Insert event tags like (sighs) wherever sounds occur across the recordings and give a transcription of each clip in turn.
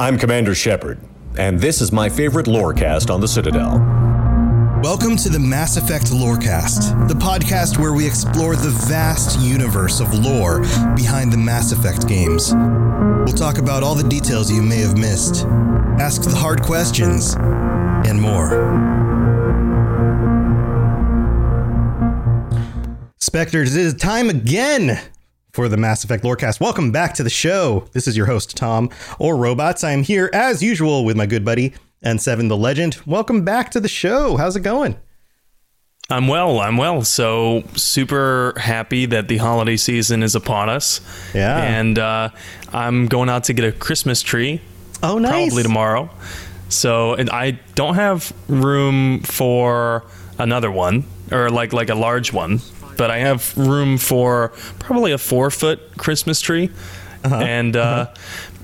I'm Commander Shepard, and this is my favorite lorecast on the Citadel. Welcome to the Mass Effect Lorecast, the podcast where we explore the vast universe of lore behind the Mass Effect games. We'll talk about all the details you may have missed, ask the hard questions, and more. Spectres, it is time again for the Mass Effect Lorecast. Welcome back to the show. This is your host, Tom, or Robots. I am here as usual with my good buddy, N7 the Legend. Welcome back to the show. How's it going? I'm well. I'm well. So super happy that the holiday season is upon us. Yeah. And uh, I'm going out to get a Christmas tree. Oh, nice. Probably tomorrow. So and I don't have room for another one or like like a large one, but I have room for probably a four foot Christmas tree. Uh-huh. And uh,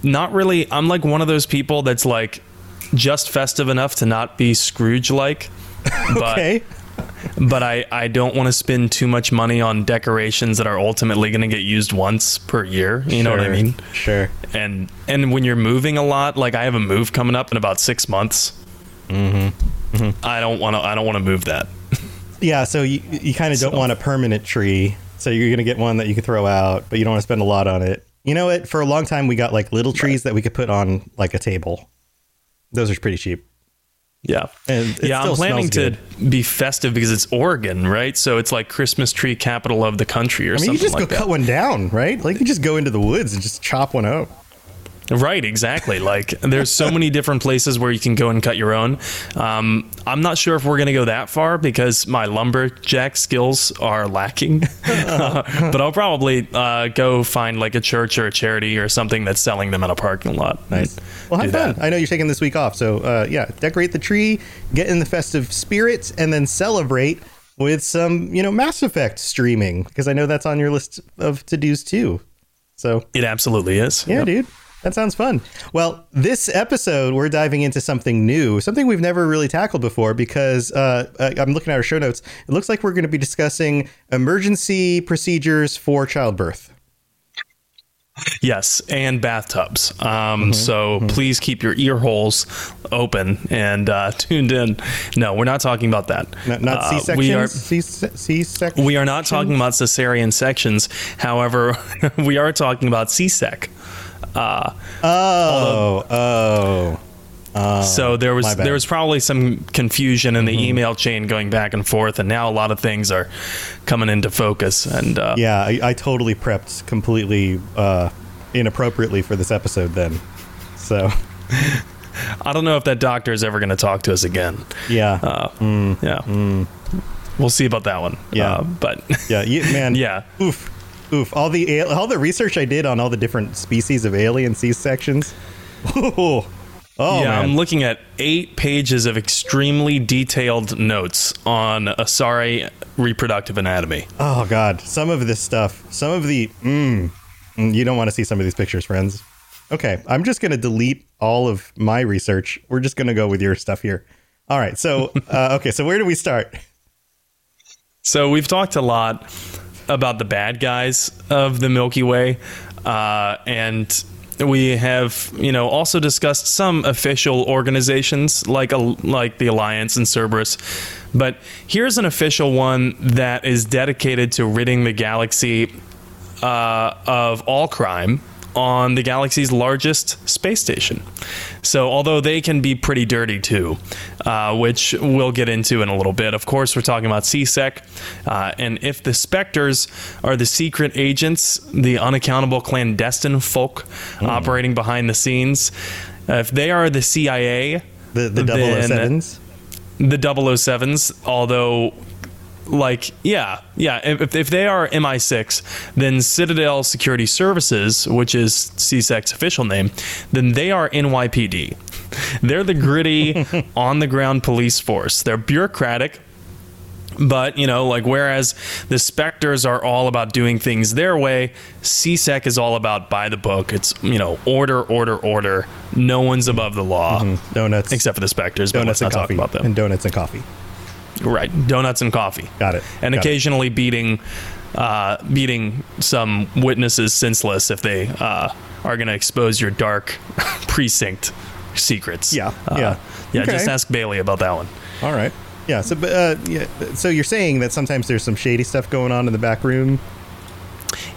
not really. I'm like one of those people that's like just festive enough to not be Scrooge like. (laughs) But Okay. but I, I don't want to spend too much money on decorations that are ultimately going to get used once per year. You know what I mean? Sure. And and when you're moving a lot, like I have a move coming up in about six months. Mm-hmm. I don't want to. I don't want to move that. Yeah, so you, you kind of don't want a permanent tree. So you're going to get one that you can throw out, but you don't want to spend a lot on it. You know what? For a long time, we got like little trees that we could put on like a table. Those are pretty cheap. Yeah, yeah. still I'm planning to be festive because it's Oregon, right? So it's like Christmas tree capital of the country or I mean, something you just like go that. cut one down, right? Like you just go into the woods and just chop one out. Right, exactly. Like there's so many different places where you can go and cut your own. Um, I'm not sure if we're going to go that far because my lumberjack skills are lacking. (laughs) but I'll probably uh, go find like a church or a charity or something that's selling them in a parking lot. Nice. Well, have fun. that. I know you're taking this week off, so uh, yeah, decorate the tree, get in the festive spirit, and then celebrate with some, you know, Mass Effect streaming because I know that's on your list of to dos too. So It absolutely is. Yeah, Yep. dude. That sounds fun. Well, this episode, we're diving into something new, something we've never really tackled before because uh, uh, I'm looking at our show notes. It looks like we're going to be discussing emergency procedures for childbirth. Yes, and bathtubs. Um, Mm-hmm. So please keep your ear holes open and uh, (laughs) tuned in. No, we're not talking about that. Not, not Uh, C-sections? We are. C- C-section? We are not talking about cesarean sections. However, (laughs) we are talking about C-sec. Uh, Oh, oh. so there was. Mm-hmm. there was probably some confusion in the email chain going back and forth, and now a lot of things are coming into focus. And uh, Yeah, I, I totally prepped completely uh, inappropriately for this episode then. So, (laughs) I don't know if that doctor is ever going to talk to us again. yeah. Uh, yeah, we'll see about that one. Mm. Yeah. Uh, but yeah, you, man. (laughs) yeah. Oof. Oof. All the all the research I did on all the different species of alien C sections. Oh, oh yeah, man. I'm looking at eight pages of extremely detailed notes on Asari reproductive anatomy. oh god. Some of this stuff, some of the mm, mm, you don't want to see some of these pictures, friends. Okay, I'm just going to delete all of my research. We're just going to go with your stuff here. All right. So, (laughs) uh, okay, so where do we start? So we've talked a lot about the bad guys of the Milky Way, uh, and we have, you know, also discussed some official organizations like a, like the Alliance and Cerberus. But here's an official one that is dedicated to ridding the galaxy uh, of all crime on the galaxy's largest space station. So, although they can be pretty dirty too, uh, which we'll get into in a little bit. Of course, we're talking about CSEC. Uh, and if the Spectres are the secret agents, the unaccountable clandestine folk operating behind the scenes, uh, if they are the CIA, The the then- 007s. the 007s, although like yeah yeah if, if they are mi6 then citadel security services which is csec's official name then they are nypd they're the gritty (laughs) on the ground police force. They're bureaucratic but you know like whereas the specters are all about doing things their way csec is all about by the book. It's you know order order order. No one's above the law. Mm-hmm. Donuts, except for the specters but donuts let's not and talk coffee, about them. And donuts and coffee. Right, donuts and coffee. Got it. And Got it. occasionally beating, uh, beating some witnesses senseless if they uh, are going to expose your dark (laughs) precinct secrets. Yeah, Uh, yeah. yeah. Okay. Just ask Bailey about that one. All right. Yeah. So, uh, yeah. So you're saying that sometimes there's some shady stuff going on in the back room.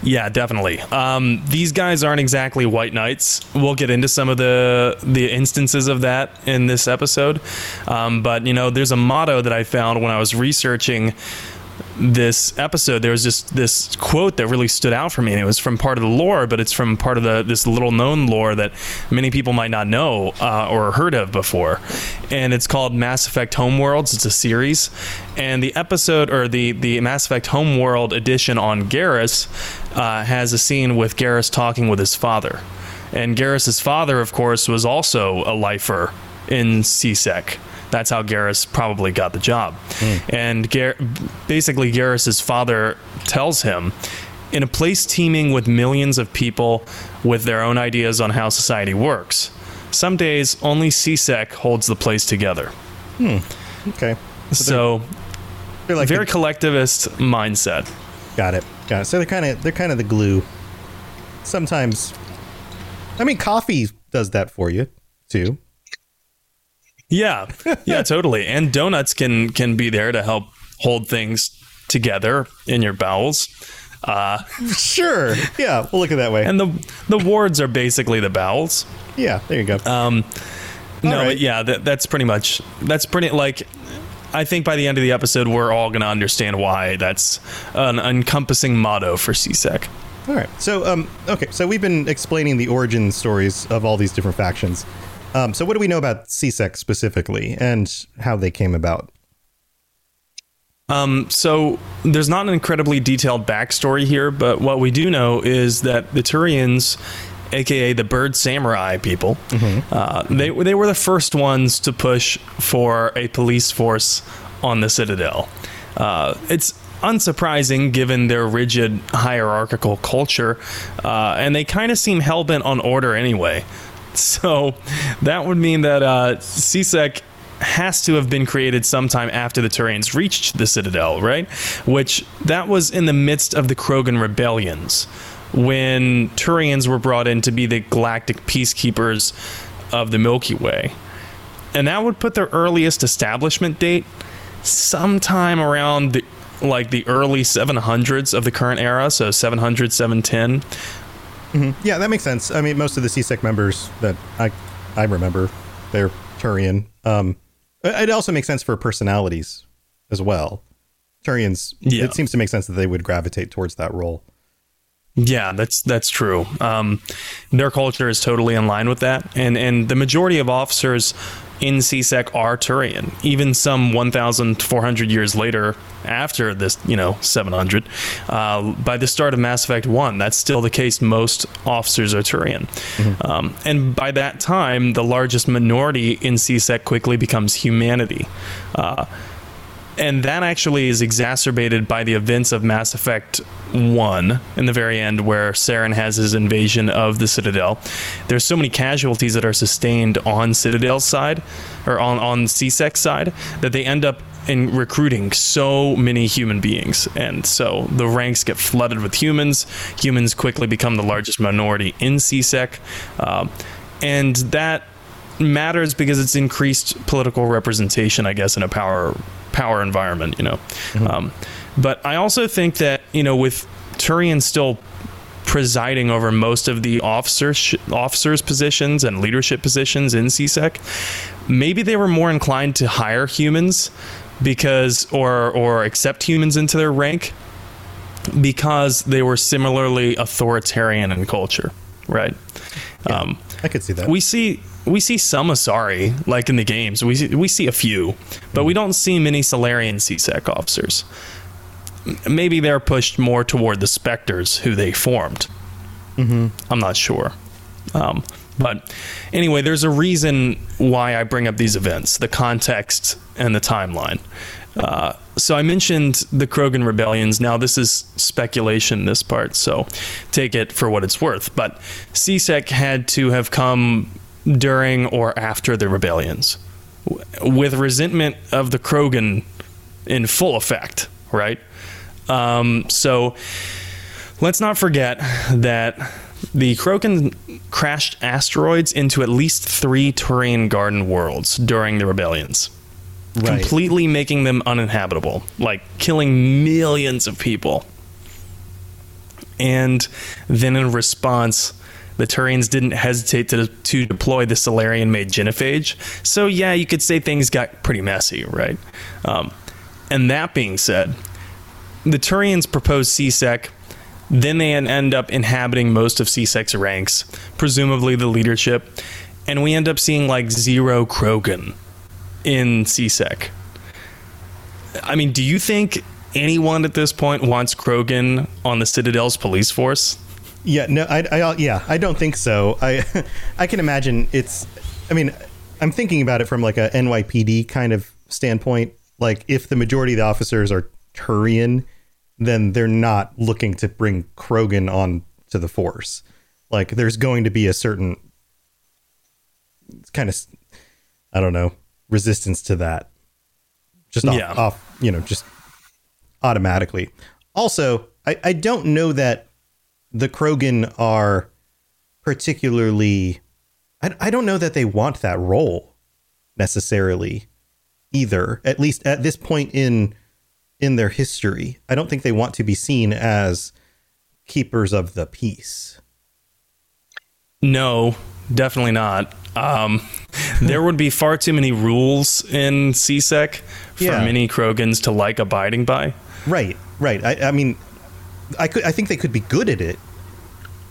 Yeah, definitely. Um, these guys aren't exactly white knights. We'll get into some of the the instances of that in this episode. Um, but you know, there's a motto that I found when I was researching this episode. There was just this quote that really stood out for me, and it was from part of the lore, but it's from part of the this little known lore that many people might not know uh, or heard of before. And it's called Mass Effect Homeworlds. It's a series, and the episode or the the Mass Effect Homeworld edition on Garrus uh, has a scene with Garrus talking with his father. And Garrus's father, of course, was also a lifer in CSEC. That's how Garrus probably got the job. And Gar- basically, Garrus's father tells him in a place teeming with millions of people with their own ideas on how society works, some days only CSEC holds the place together. Hmm. Okay. So, They're like very the- collectivist mindset. got it. Got it. So they're kind of they're kind of the glue. Sometimes, I mean, coffee does that for you too. Yeah, yeah, (laughs) totally. And donuts can can be there to help hold things together in your bowels. Uh, Sure. Yeah. We'll look at that way. and the the wards are basically the bowels. yeah. There you go. Um, no, right. but yeah, that, that's pretty much that's pretty like. I think by the end of the episode, we're all going to understand why that's an encompassing motto for CSEC. All right. So, um, okay. So we've been explaining the origin stories of all these different factions. Um, so what do we know about CSEC specifically and how they came about? Um, so there's not an incredibly detailed backstory here, but what we do know is that the Turians, aka the Bird Samurai people, uh, they they were the first ones to push for a police force on the Citadel. Uh, it's unsurprising given their rigid hierarchical culture, uh, and they kind of seem hell bent on order anyway. So that would mean that uh, CSEC has to have been created sometime after the Turians reached the Citadel, right? Which that was in the midst of the Krogan rebellions when Turians were brought in to be the galactic peacekeepers of the Milky Way. And that would put their earliest establishment date sometime around the like the early 700s of the current era, so 700 710. Yeah, that makes sense. I mean, most of the CSEC members that I I remember, they're Turian. Um, it it also makes sense for personalities as well. Turians, Yeah. it seems to make sense that they would gravitate towards that role. Yeah, that's that's true. Um, their culture is totally in line with that, and and the majority of officers in CSEC are Turian. Even some 1,400 years later, after this, you know, 700, uh, by the start of Mass Effect One, that's still the case. Most officers are Turian, um, and by that time, the largest minority in CSEC quickly becomes humanity. Uh, and that actually is exacerbated by the events of Mass Effect 1 in the very end where Saren has his invasion of the Citadel. There's so many casualties that are sustained on Citadel's side or on on CSEC side that they end up in recruiting so many human beings. And so the ranks get flooded with humans. Humans quickly become the largest minority in CSEC um, and that matters because it's increased political representation, I guess, in a power power environment. You know, um, but I also think that you know with Turian still presiding over most of the officers officers positions and leadership positions in CSEC, maybe they were more inclined to hire humans because or or accept humans into their rank because they were similarly authoritarian in culture, right? Um, I could see that. we see we see some Asari like in the games. We see, we see a few, but we don't see many Salarian CSEC officers. maybe they're pushed more toward the Spectres who they formed. Mm-hmm. I'm not sure. Um, but anyway, there's a reason why I bring up these events, the context and the timeline. Uh, so I mentioned the Krogan rebellions. Now this is speculation, this part, so take it for what it's worth. But C-Sec had to have come during or after the rebellions, with resentment of the Krogan in full effect, right? Um, so let's not forget that the Krogan crashed asteroids into at least three Turian Garden worlds during the rebellions, Right. completely making them uninhabitable, like killing millions of people. And then in response, the Turians didn't hesitate to, to deploy the Salarian made genophage. So, yeah, you could say things got pretty messy, right? Um, and that being said, the Turians proposed C-Sec. Then they end up inhabiting most of C-Sec's ranks, presumably the leadership. And we end up seeing like zero Krogan in C-Sec. I mean, do you think anyone at this point wants Krogan on the Citadel's police force? Yeah, no, I, I, uh, yeah, I don't think so. I, (laughs) I can imagine it's. I mean, I'm thinking about it from like a NYPD kind of standpoint. Like, if the majority of the officers are Turian, then they're not looking to bring Krogan on to the force. Like, there's going to be a certain kind of, I don't know, resistance to that. Just off, Yeah. off you know, just automatically. Also, I, I don't know that the Krogan are particularly. I, I don't know that they want that role necessarily either. At least at this point in in their history, I don't think they want to be seen as keepers of the peace. No, definitely not. Um, (laughs) there would be far too many rules in CSEC for Yeah. many Krogans to like abiding by. Right, right. I, I mean, I could. I think they could be good at it.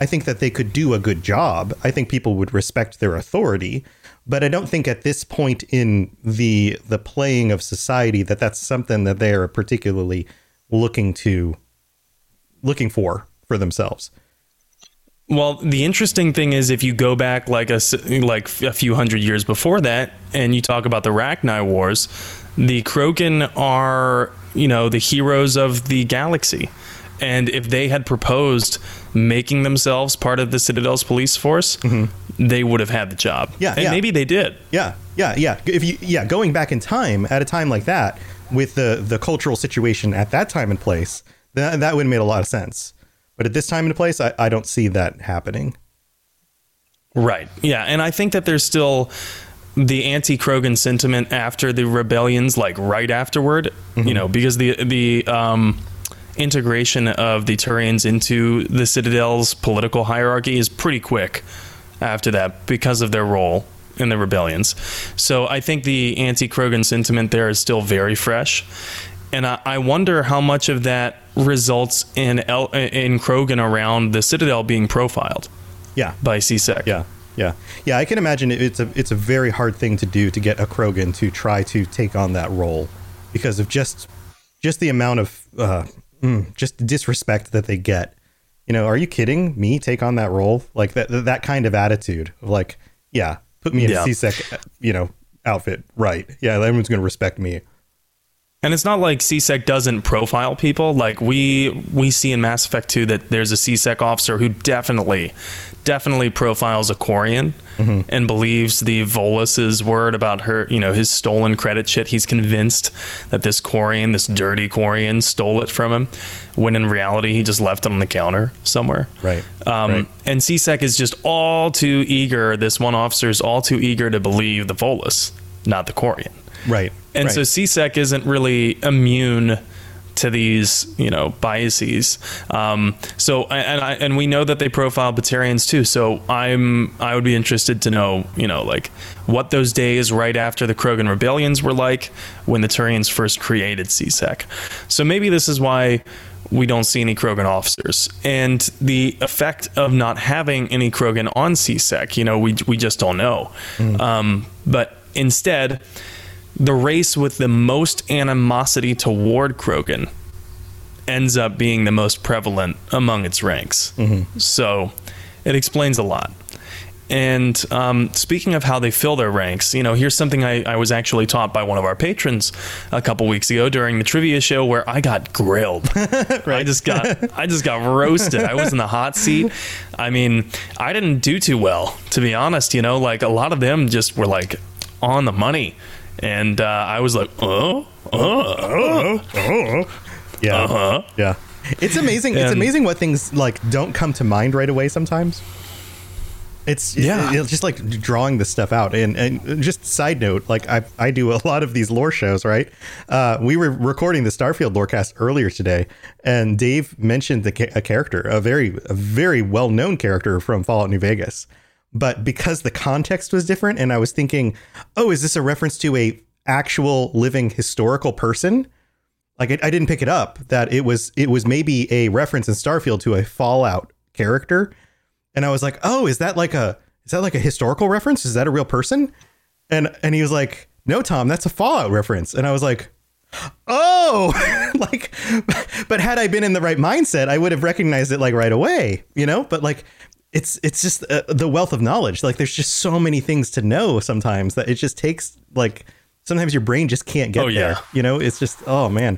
I think that they could do a good job. I think people would respect their authority, but I don't think at this point in the the playing of society that that's something that they are particularly looking to looking for for themselves. Well, the interesting thing is, if you go back like a like a few hundred years before that, and you talk about the Rachni Wars, the Krogan are you know the heroes of the galaxy, and if they had proposed making themselves part of the Citadel's police force, they would have had the job. Mm-hmm. Yeah, and yeah. maybe they did. Yeah, yeah, yeah. If you yeah, going back in time at a time like that with the the cultural situation at that time and place, that that would have made a lot of sense. But at this time and place, I, I don't see that happening. Right. Yeah, and I think that there's still the anti-Krogan sentiment after the rebellions, like right afterward. You know, because the the um, integration of the Turians into the Citadel's political hierarchy is pretty quick after that because of their role in the rebellions. So I think the anti-Krogan sentiment there is still very fresh. And I, I wonder how much of that results in El, in Krogan around the Citadel being profiled Yeah, by CSEC. yeah, yeah, yeah. I can imagine it's a it's a very hard thing to do to get a Krogan to try to take on that role because of just just the amount of uh, mm, just disrespect that they get. You know, are you kidding me? Take on that role like that that kind of attitude of like, yeah, put me in Yeah. a CSEC, you know, outfit, right? Yeah, everyone's gonna respect me. And it's not like CSEC doesn't profile people. Like we we see in Mass Effect 2 that there's a CSEC officer who definitely, definitely profiles a Quarian and believes the Volus's word about her, you know, his stolen credit shit. He's convinced that this Quarian, this dirty Quarian, stole it from him, when in reality he just left it on the counter somewhere. Right, Um, right. And CSEC is just all too eager. This one officer is all too eager to believe the Volus, not the Quarian. Right. And right. so CSEC isn't really immune to these, you know, biases. Um, so and I, and we know that they profile Batarians too. So I'm I would be interested to know, you know, like what those days right after the Krogan rebellions were like when the Turians first created CSEC. So maybe this is why we don't see any Krogan officers. And the effect of not having any Krogan on CSEC, you know, we we just don't know. Um, but instead the race with the most animosity toward Krogan ends up being the most prevalent among its ranks. So it explains a lot. And um, speaking of how they fill their ranks, you know, here's something I, I was actually taught by one of our patrons a couple weeks ago during the trivia show where I got grilled. (laughs) right. I just got I just got roasted. I was in the hot seat. I mean, I didn't do too well, to be honest. You know, like a lot of them just were like on the money, and uh, I was like, oh, oh, Yeah. uh-huh. Yeah. It's amazing. it's amazing what things like don't come to mind right away sometimes. It's Yeah. it's just like drawing this stuff out. And and just side note, like I I do a lot of these lore shows, right? Uh, we were recording the Starfield lorecast earlier today, and Dave mentioned the ca- a character, a very a very well known character from Fallout New Vegas. But because the context was different, and I was thinking, oh, is this a reference to a actual living historical person? like I, I didn't pick it up that it was it was maybe a reference in Starfield to a Fallout character, and I was like, oh, is that like a is that like a historical reference? Is that a real person? And and he was like, no, Tom, that's a Fallout reference, and I was like. Oh, (laughs) like, but had I been in the right mindset, I would have recognized it like right away, you know. But like, it's it's just uh, the wealth of knowledge. Like, there's just so many things to know sometimes that it just takes like sometimes your brain just can't get Oh, yeah. there. You know, it's just oh man,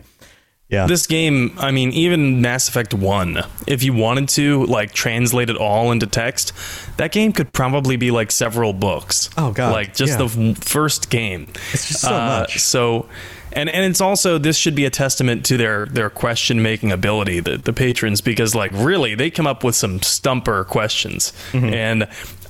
yeah. This game, I mean, even Mass Effect 1, if you wanted to, like, translate it all into text, that game could probably be like several books. Oh, God, Like, just yeah. the first game. It's just so much. So, and, and it's also, this should be a testament to their, their question making ability, the, the patrons, because, like, really, they come up with some stumper questions. Mm-hmm. And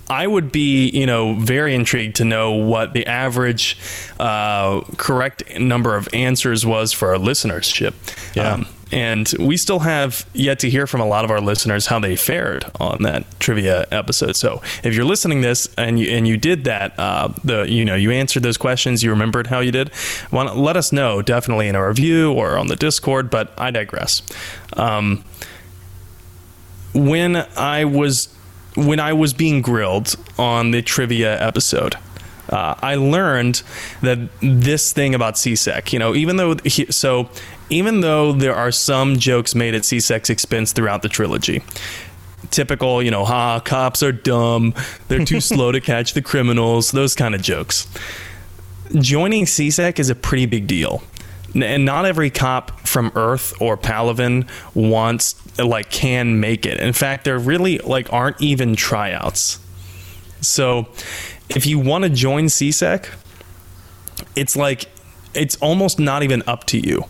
I would be, you know, very intrigued to know what the average uh, correct number of answers was for our listenership. Yeah. And we still have yet to hear from a lot of our listeners how they fared on that trivia episode. So if you're listening this and you and you did that, uh, the you know you answered those questions, you remembered how you did. To let us know definitely in a review or on the Discord. But I digress. Um, when I was when I was being grilled on the trivia episode, uh, I learned that this thing about CSEC, you know, even though he, so, even though there are some jokes made at CSEC's expense throughout the trilogy, typical, you know, ha, cops are dumb, they're too slow to catch the criminals, those kind of jokes. Joining CSEC is a pretty big deal. And not every cop from Earth or Palaven wants, like, can make it. In fact, there really, like, aren't even tryouts. So, if you want to join CSEC, it's like it's almost not even up to you.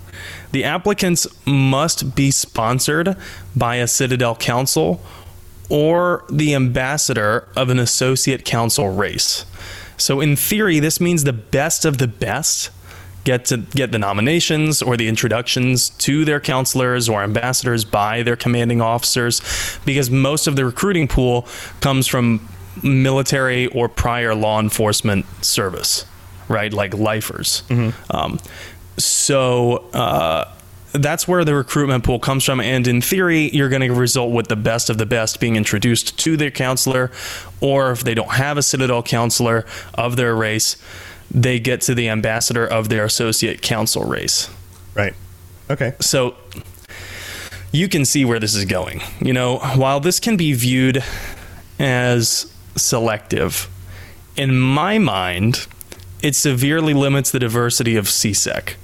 The applicants must be sponsored by a Citadel Council or the ambassador of an associate council race. So in theory, this means the best of the best get to get the nominations or the introductions to their counselors or ambassadors by their commanding officers because most of the recruiting pool comes from military or prior law enforcement service right like lifers um, so uh, that's where the recruitment pool comes from and in theory you're going to result with the best of the best being introduced to their counselor or if they don't have a citadel counselor of their race they get to the ambassador of their associate council race right. Okay. so you can see where this is going. You know, while this can be viewed as selective, in my mind, it severely limits the diversity of CSEC.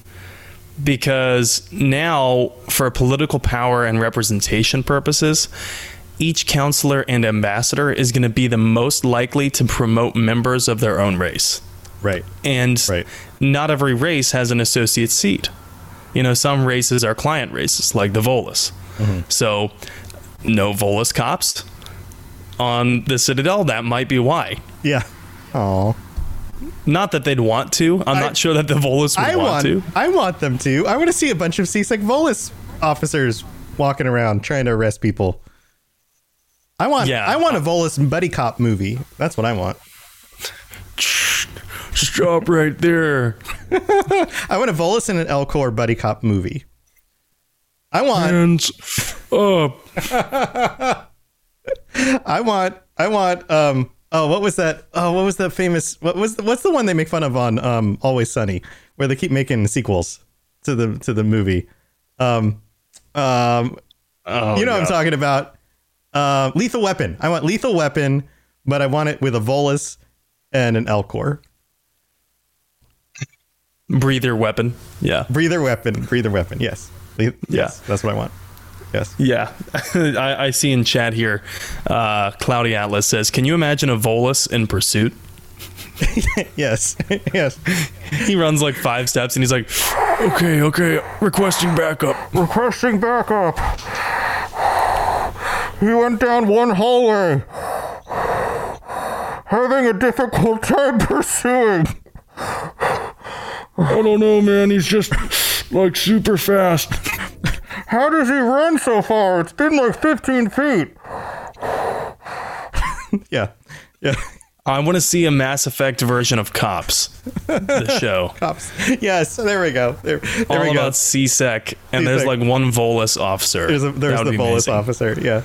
Because now, for political power and representation purposes, each counselor and ambassador is going to be the most likely to promote members of their own race Right. and Right. not every race has an associate seat. You know, some races are client races, like the Volus. Mm-hmm. So, no Volus cops on the Citadel. That might be why. Yeah. Oh. Not that they'd want to. I'm I- not sure that the Volus would I want, want. to. I want them to. I want to see a bunch of CSEC Volus officers walking around trying to arrest people. I want. Yeah. I want a Volus buddy cop movie. That's what I want. Stop right there. (laughs) I want a Volus and an Elcor buddy cop movie. I want. Hands up. (laughs) I want. I want. Um. Oh, what was that? Oh, what was that famous? What was? The, what's the one they make fun of on um Always Sunny, where they keep making sequels to the to the movie? Um. Um, Oh, you know what I'm talking about. Uh, lethal weapon. I want lethal weapon, but I want it with a Volus and an Elcor. breather weapon. Yeah, Breather weapon. Breather weapon. Yes. Yes. That's what I want. Yes. yeah. (laughs) I, I see in chat here. Uh, Cloudy Atlas says, "Can you imagine a Volus in pursuit?" (laughs) yes. (laughs) yes. He runs like five steps and he's like, "Okay, okay, requesting backup." Requesting backup. He went down one hallway. Having a difficult time pursuing. I don't know, man. He's just like super fast. How does he run so far? It's been like 15 feet. (laughs) yeah. Yeah. I want to see a Mass Effect version of Cops, the (laughs) show. Cops. Yes. There we go. There, there All we go. about CSEC, and there's like one Volus officer. There's, a, there's the Volus amazing. officer. Yeah.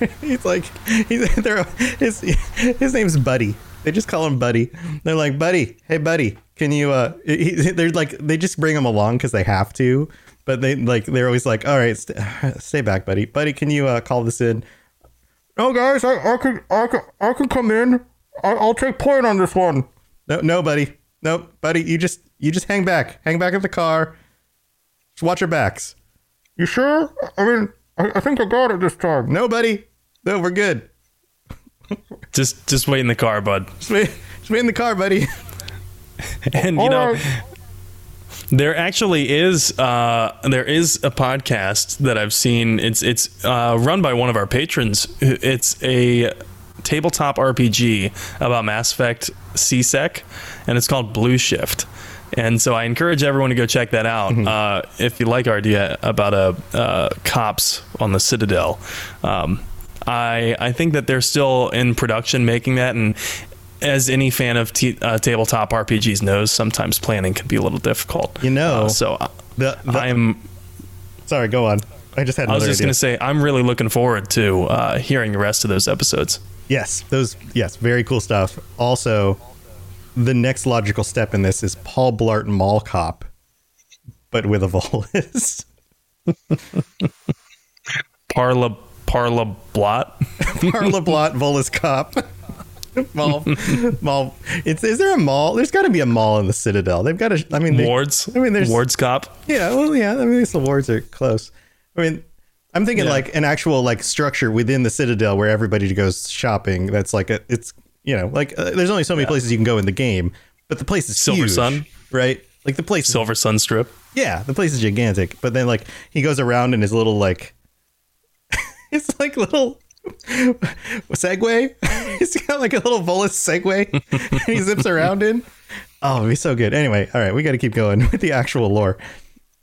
(laughs) he's like, he's, they're, his, his name's Buddy. They just call him Buddy. They're like, Buddy, hey, Buddy, can you, uh, he, they're like, they just bring him along because they have to. But they like, they're always like, all right, st- (laughs) stay back, Buddy. Buddy, can you uh, call this in? No, guys, I, I can, I can, I can come in. I, I'll take point on this one. No, no, buddy. No, buddy. You just, you just hang back. Hang back in the car. Just watch your backs. You sure? I mean, I, I think I got it this time. No, buddy. No, we're good. (laughs) Just, just wait in the car, bud. Just wait, just wait in the car, buddy. (laughs) And you know, Alright. There actually is, uh, there is a podcast that I've seen. It's, it's uh, run by one of our patrons. It's a tabletop RPG about Mass Effect CSEC, and it's called Blue Shift. And so I encourage everyone to go check that out uh, if you like our idea about a uh, cops on the Citadel. Um, I I think that they're still in production making that, and as any fan of t- uh, tabletop RPGs knows, sometimes planning can be a little difficult. You know, Uh, so I- The, the, I'm. sorry, go on. I just had I was just going to say I'm really looking forward to uh, hearing the rest of those episodes. Yes, those yes, very cool stuff. Also, the next logical step in this is Paul Blart Mall Cop, but with a Volus. Parla Parla Blot. (laughs) Parla Blot Volus Cop. (laughs) mall, mall. It's, is there a mall? There's got to be a mall in the Citadel. They've got to. I mean, they, Wards. I mean, there's Wards Cop. Yeah, well, yeah. I mean, at least the wards are close. I mean, I'm thinking Yeah. like an actual like structure within the Citadel where everybody goes shopping. That's like a, it's you know, like uh, there's only so many places you can go in the game, but the place is Silver huge, Sun? right? Like the place, Silver Sun Strip. yeah, the place is gigantic. But then like he goes around in his little like, (laughs) it's like little (laughs) Segway. (laughs) He's got like a little Volus Segway, (laughs) he zips around in. Oh, it'd be so good. Anyway, all right, we got to keep going with the actual lore.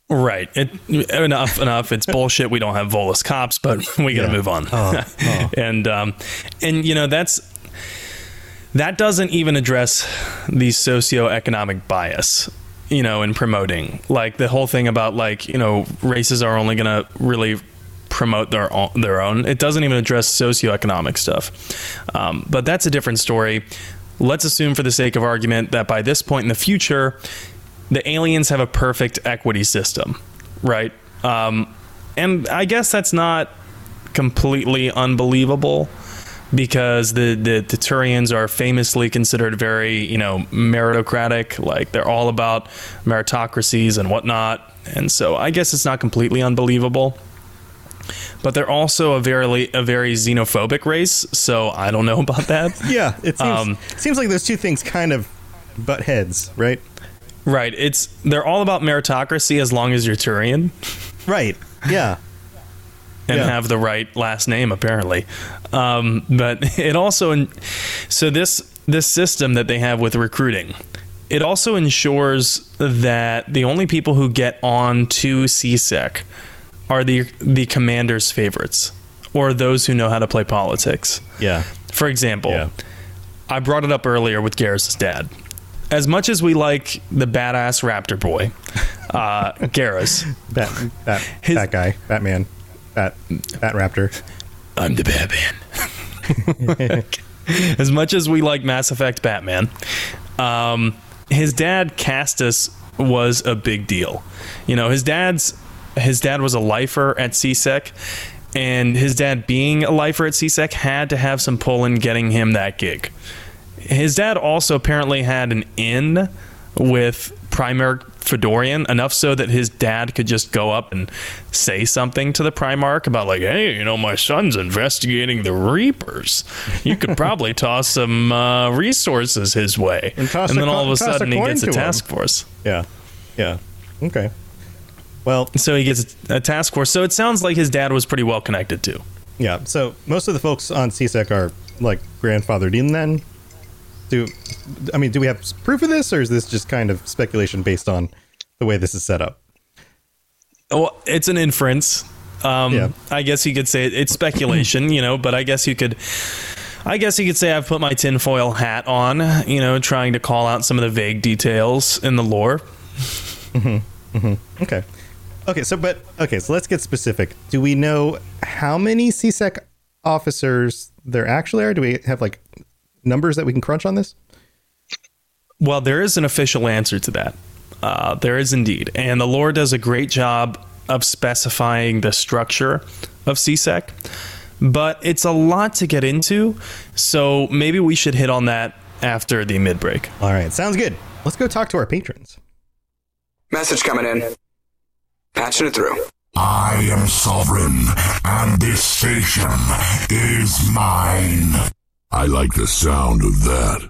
Right. It, enough. Enough. It's bullshit. We don't have Volus cops, but we got to Yeah. move on. Oh, oh. and um, and you know that's that doesn't even address the socioeconomic bias. You know, in promoting like the whole thing about like you know races are only gonna really promote their own, their own. It doesn't even address socioeconomic stuff. Um, but that's a different story. Let's assume, for the sake of argument, that by this point in the future, the aliens have a perfect equity system, right? Um, and I guess that's not completely unbelievable because the, the, the Turians are famously considered very, you know, meritocratic. Like they're all about meritocracies and whatnot. And so I guess it's not completely unbelievable. But they're also a very a very xenophobic race, so I don't know (laughs) about that. Yeah, it seems Um, seems like those two things kind of butt heads, right? right. It's they're all about meritocracy as long as you're Turian. Right. Yeah. and Yeah. have the right last name apparently um, but (laughs) it also so this this system that they have with recruiting it also ensures that the only people who get on to CSEC are the the commander's favorites or those who know how to play politics Yeah. for example Yeah. I brought it up earlier with Garrus' dad as much as we like the badass raptor boy uh, (laughs) Garrus Bat that His- that guy, Batman, Bat Bat Raptor. I'm the Batman. (laughs) as much as we like Mass Effect Batman, um, his dad Castis was a big deal. You know, his dad's his dad was a lifer at CSEC, and his dad being a lifer at CSEC had to have some pull in getting him that gig. His dad also apparently had an in with Primarch Fedorian, enough so that his dad could just go up and say something to the Primarch about, like, hey, you know, my son's investigating the Reapers. You could probably toss some uh, resources his way. And toss then all of a toss a sudden he gets a to him. task force. Yeah. Yeah. Okay. Well, So he gets a task force. So it sounds like his dad was pretty well connected too. yeah. So most of the folks on CSEC are like grandfathered in then. Do I mean do we have proof of this or is this just kind of speculation based on the way this is set up? Well, it's an inference. Um, Yeah. I guess you could say it, it's speculation, you know, but I guess you could. I guess you could say I've put my tinfoil hat on, you know, trying to call out some of the vague details in the lore. Mm-hmm. Okay. Okay, so but okay, so let's get specific. Do we know how many CSEC officers there actually are? Do we have like numbers that we can crunch on this? Well, there is an official answer to that. Uh, there is indeed. And the lore does a great job of specifying the structure of CSEC, but it's a lot to get into. So maybe we should hit on that after the mid break. All right, sounds good. Let's go talk to our patrons. Message coming in. Patching it through. I am sovereign, and this station is mine. I like the sound of that.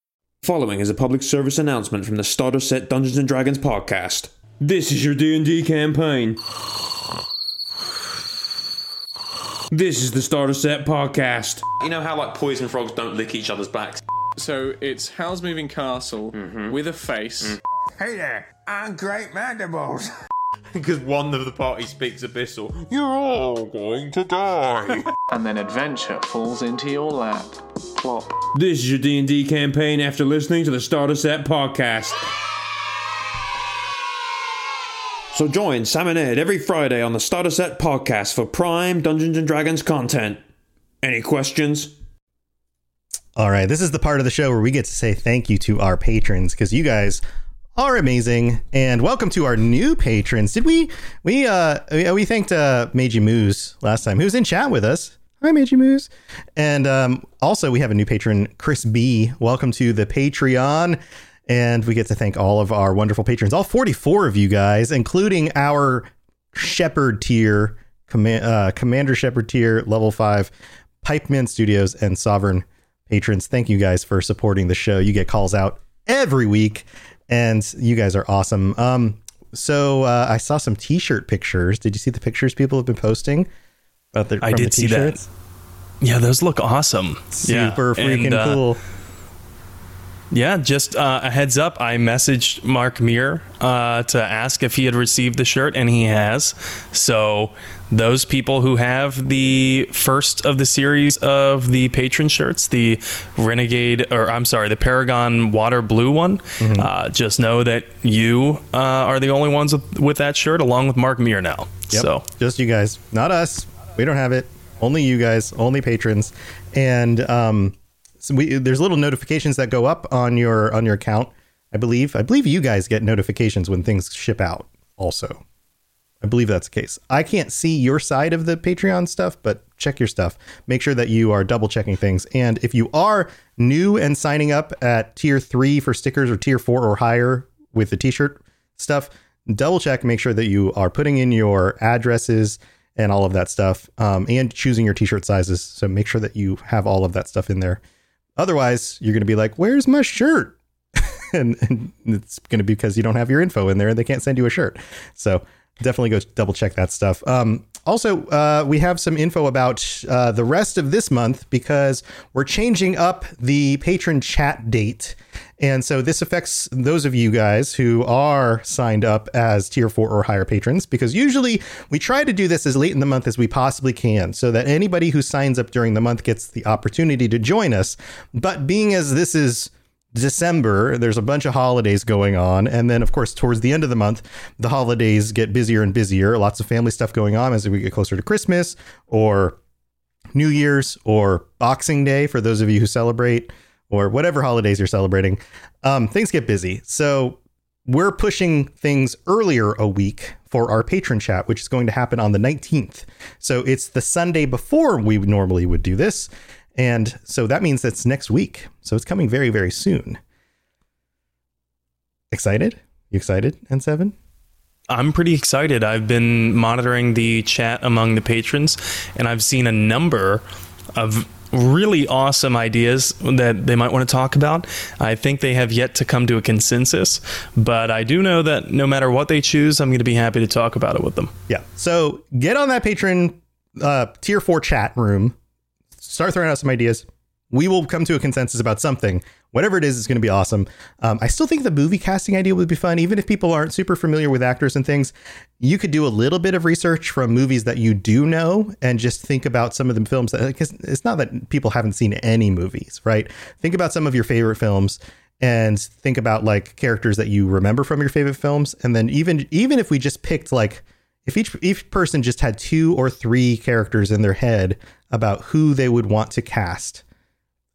Following is a public service announcement from the Starter Set Dungeons and Dragons podcast. This is your D&D campaign. This is the Starter Set podcast. You know how like poison frogs don't lick each other's backs? So it's Howl's Moving Castle mm-hmm. with a face. Mm. Hey there, I'm Great Mandibles. (laughs) (laughs) Because one of the party speaks abyssal. You're all going to die. (laughs) And then adventure falls into your lap. Plop. this is your D&D campaign after listening to the Starter Set podcast. So join Sam and Ed every Friday on the Starter Set podcast for prime Dungeons and Dragons content. Any questions? All right, this is the part of the show where we get to say thank you to our patrons because you guys are amazing and welcome to our new patrons. Did we we uh we, thanked uh Meiji Moose last time. Who was in chat with us. Hi Meiji Moose. And um also we have a new patron Chris B. Welcome to the Patreon. And we get to thank all of our wonderful patrons, all 44 of you guys, including our Shepard tier, command, uh, Commander Shepard tier, level five, Pipeman Studios, and Sovereign patrons. Thank you guys for supporting the show. You get calls out every week, and you guys are awesome. Um, so uh, I saw some T-shirt pictures. Did you see the pictures people have been posting about their? I did the see that. Yeah, those look awesome. Yeah, Super freaking and, uh, cool. Yeah, just uh, a heads up. I messaged Mark Muir uh, to ask if he had received the shirt, and he has. So those people who have the first of the series of the patron shirts, the Renegade, or I'm sorry, the Paragon Water Blue one, uh, just know that you uh, are the only ones with, with that shirt, along with Mark Muir now. Yep. So just you guys, not us. We don't have it. Only you guys, only patrons. And um, so we, there's little notifications that go up on your on your account. I believe. I believe you guys get notifications when things ship out. Also, I believe that's the case. I can't see your side of the Patreon stuff, but check your stuff. Make sure that you are double checking things. And if you are new and signing up at tier three for stickers or tier four or higher with the t-shirt stuff, double check, make sure that you are putting in your addresses and all of that stuff, um, and choosing your t-shirt sizes. So make sure that you have all of that stuff in there. Otherwise, you're going to be like, "Where's my shirt?" (laughs) and, and it's going to be because you don't have your info in there, and they can't send you a shirt. So definitely go double check that stuff. Um, also, uh, we have some info about uh, the rest of this month because we're changing up the patron chat date. And so this affects those of you guys who are signed up as tier four or higher patrons because usually we try to do this as late in the month as we possibly can so that anybody who signs up during the month gets the opportunity to join us. But being as this is December, there's a bunch of holidays going on. And then, of course, towards the end of the month, the holidays get busier and busier. Lots of family stuff going on as we get closer to Christmas or New Year's or Boxing Day for those of you who celebrate or whatever holidays you're celebrating. Um, things get busy. So we're pushing things earlier a week for our patron chat, which is going to happen on the 19th. So it's the Sunday before we normally would do this. And so that means that's next week. So it's coming very, very soon. Excited? You excited, N7? I'm pretty excited. I've been monitoring the chat among the patrons, and I've seen a number of really awesome ideas that they might want to talk about. I think they have yet to come to a consensus, but I do know that no matter what they choose, I'm going to be happy to talk about it with them. Yeah. So get on that patron uh, tier four chat room start throwing out some ideas. We will come to a consensus about something. Whatever it is, it's going to be awesome. Um, I still think the movie casting idea would be fun, even if people aren't super familiar with actors and things. You could do a little bit of research from movies that you do know, and just think about some of the films that. Because it's not that people haven't seen any movies, right? Think about some of your favorite films and think about like characters that you remember from your favorite films, and then even even if we just picked like if each each person just had two or three characters in their head about who they would want to cast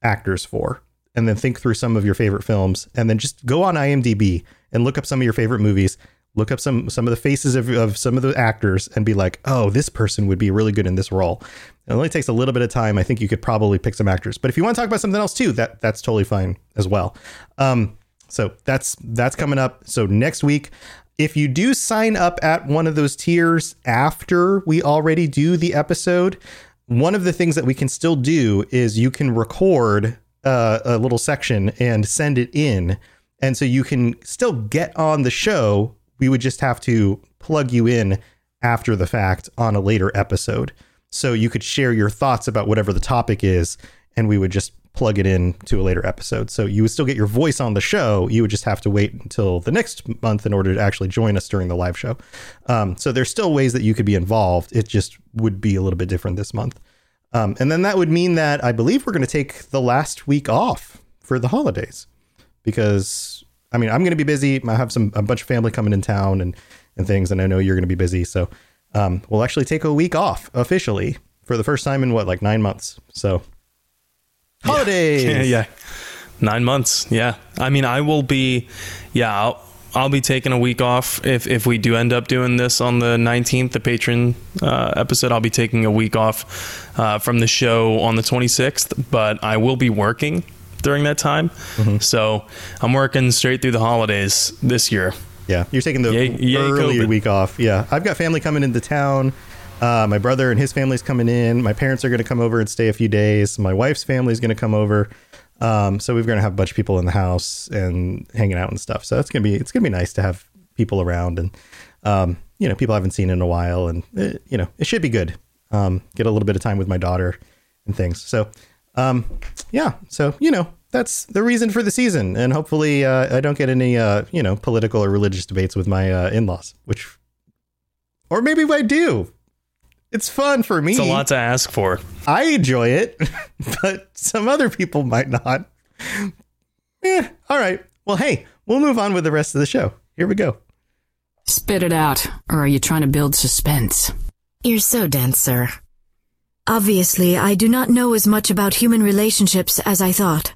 actors for and then think through some of your favorite films and then just go on IMDb and look up some of your favorite movies look up some some of the faces of, of some of the actors and be like oh this person would be really good in this role. It only takes a little bit of time. I think you could probably pick some actors. But if you want to talk about something else too that that's totally fine as well. Um, so that's that's coming up. So next week if you do sign up at one of those tiers after we already do the episode one of the things that we can still do is you can record uh, a little section and send it in. And so you can still get on the show. We would just have to plug you in after the fact on a later episode. So you could share your thoughts about whatever the topic is, and we would just plug it in to a later episode. So you would still get your voice on the show. You would just have to wait until the next month in order to actually join us during the live show. Um, so there's still ways that you could be involved. It just would be a little bit different this month. Um, and then that would mean that I believe we're going to take the last week off for the holidays because I mean I'm going to be busy. I have some a bunch of family coming in town and and things, and I know you're going to be busy. So um, we'll actually take a week off officially for the first time in what like nine months. So holidays. (laughs) Yeah, yeah. Nine months. Yeah. I mean, I will be, yeah, I'll, I'll be taking a week off if, if we do end up doing this on the 19th, the patron uh, episode. I'll be taking a week off uh, from the show on the 26th, but I will be working during that time. Mm-hmm. So I'm working straight through the holidays this year. Yeah, you're taking the yay, yay early COVID. week off. Yeah, I've got family coming into town. Uh, my brother and his family's coming in. My parents are going to come over and stay a few days. My wife's family is going to come over. Um, so we're going to have a bunch of people in the house and hanging out and stuff. So it's going to be it's going to be nice to have people around and um, you know people I haven't seen in a while, and it, uh, you know it should be good. Um, get a little bit of time with my daughter and things. So um, yeah, so you know that's the reason for the season, and hopefully uh, I don't get any uh, you know political or religious debates with my uh, in-laws, which or maybe I do. It's fun for me. It's a lot to ask for. I enjoy it, (laughs) but some other people might not. Eh, all right. Well, hey, we'll move on with the rest of the show. Here we go. Spit it out, or are you trying to build suspense? You're so dense, sir. Obviously, I do not know as much about human relationships as I thought.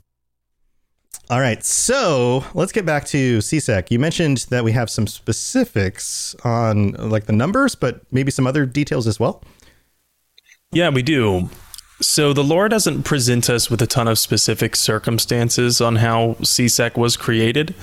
All right, so let's get back to CSEC. You mentioned that we have some specifics on like the numbers, but maybe some other details as well. Yeah, we do. So the lore doesn't present us with a ton of specific circumstances on how CSEC was created,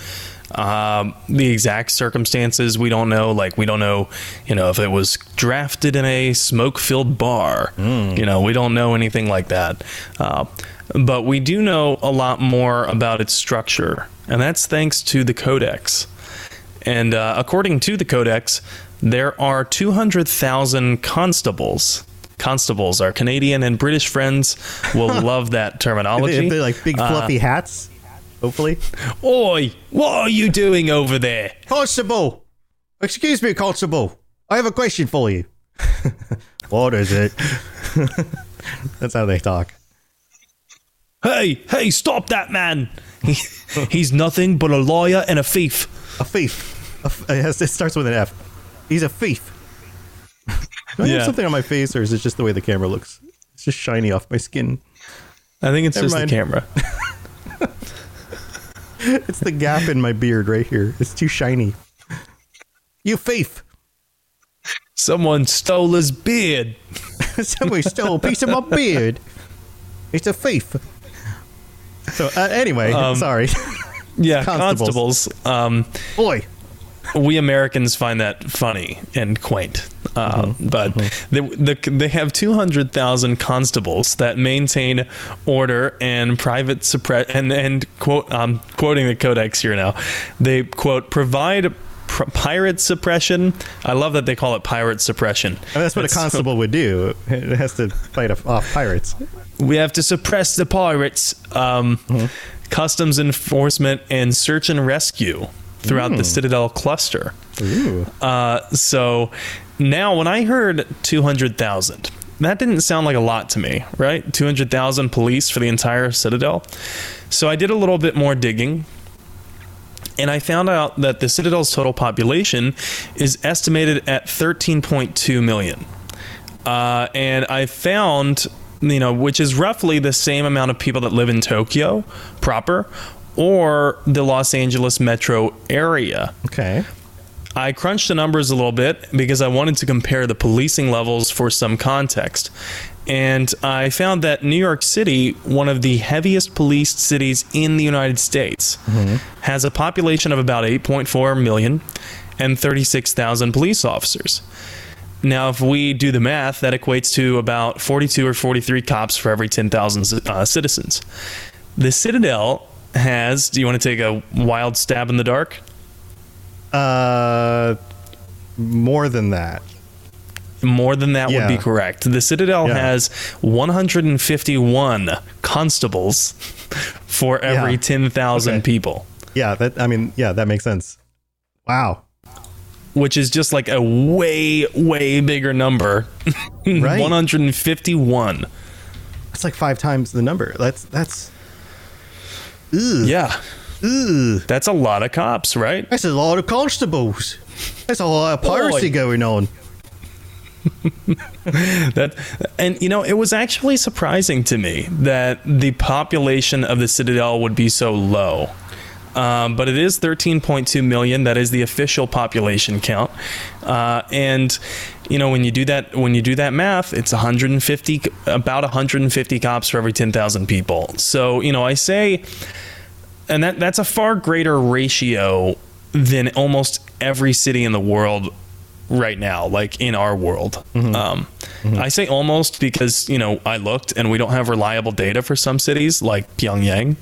Um, the exact circumstances we don't know. Like we don't know, you know, if it was drafted in a smoke-filled bar. You know, we don't know anything like that. Uh, but we do know a lot more about its structure, and that's thanks to the Codex. And uh, according to the Codex, there are 200,000 constables. Constables, our Canadian and British friends will (laughs) love that terminology. They're like big Uh, fluffy hats. Hopefully. Oi, what are you doing over there? Constable! Excuse me, Constable. I have a question for you. (laughs) what is it? (laughs) That's how they talk. Hey, hey, stop that man! He, (laughs) he's nothing but a liar and a thief. A thief. A f- uh, it, has, it starts with an F. He's a thief. Do I Yeah. have something on my face, or is it just the way the camera looks? It's just shiny off my skin. I think it's Never just mind. the camera. (laughs) It's the gap in my beard right here. It's too shiny. You thief! Someone stole his beard. (laughs) Somebody stole a piece of my beard. It's a thief. So uh, anyway, Um, sorry. (laughs) (laughs) Yeah, Constables. constables. Um, Boy, we Americans find that funny and quaint. Uh, But They, the, they have 200,000 constables that maintain order and private suppress and and quote I'm quoting the codex here now. They quote provide pr- pirate suppression. I love that they call it pirate suppression. I mean, that's what a so- constable would do. It has to fight off pirates. We have to suppress the pirates, um, customs enforcement, and search and rescue throughout the Citadel cluster. Uh, so now, when I heard 200,000, that didn't sound like a lot to me, right? 200,000 police for the entire Citadel. So I did a little bit more digging. And I found out that the Citadel's total population is estimated at 13.2 million uh, and I found, you know, which is roughly the same amount of people that live in Tokyo proper or the Los Angeles metro area. Okay. I crunched the numbers a little bit because I wanted to compare the policing levels for some context. And I found that New York City, one of the heaviest policed cities in the United States, mm-hmm. has a population of about 8.4 million and 36,000 police officers. Now, if we do the math, that equates to about 42 or 43 cops for every 10,000 uh, citizens. The Citadel has, do you want to take a wild stab in the dark? Uh, more than that. More than that would be correct. The Citadel Yeah. has 151 constables (laughs) for every Yeah. 10,000 Okay. people, Yeah, that. I mean, yeah, that makes sense. Wow. Which is just like a way, way bigger number. (laughs) Right. 151. That's like five times the number. That's that's. Ugh. Yeah. Ugh. That's a lot of cops, right? That's a lot of constables. That's a lot of piracy Boy. going on. (laughs) that and you know it was actually surprising to me that the population of the citadel would be so low um, but it is 13.2 million. That is the official population count. Uh, and you know when you do that when you do that math it's 150 about 150 cops for every 10,000 people. So you know i say and that that's a far greater ratio than almost every city in the world right now like in our world. Um, i say almost because you know i looked and we don't have reliable data for some cities like pyongyang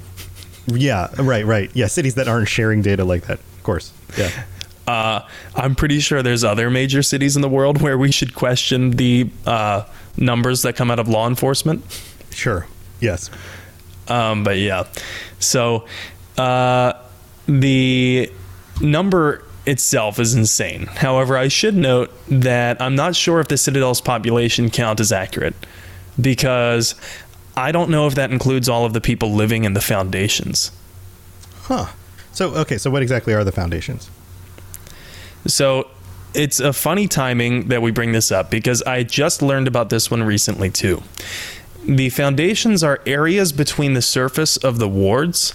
Yeah. Right. Right. Yeah. Cities that aren't sharing data like that. Of course. Yeah. uh, i'm pretty sure there's other major cities in the world where we should question the uh, numbers that come out of law enforcement Sure. Yes. Um, but yeah, so uh, the number itself is insane. However, I should note that I'm not sure if the Citadel's population count is accurate because I don't know if that includes all of the people living in the foundations. Huh. So okay. So what exactly are the foundations? So it's a funny timing that we bring this up because I just learned about this one recently too. The foundations are areas between the surface of the wards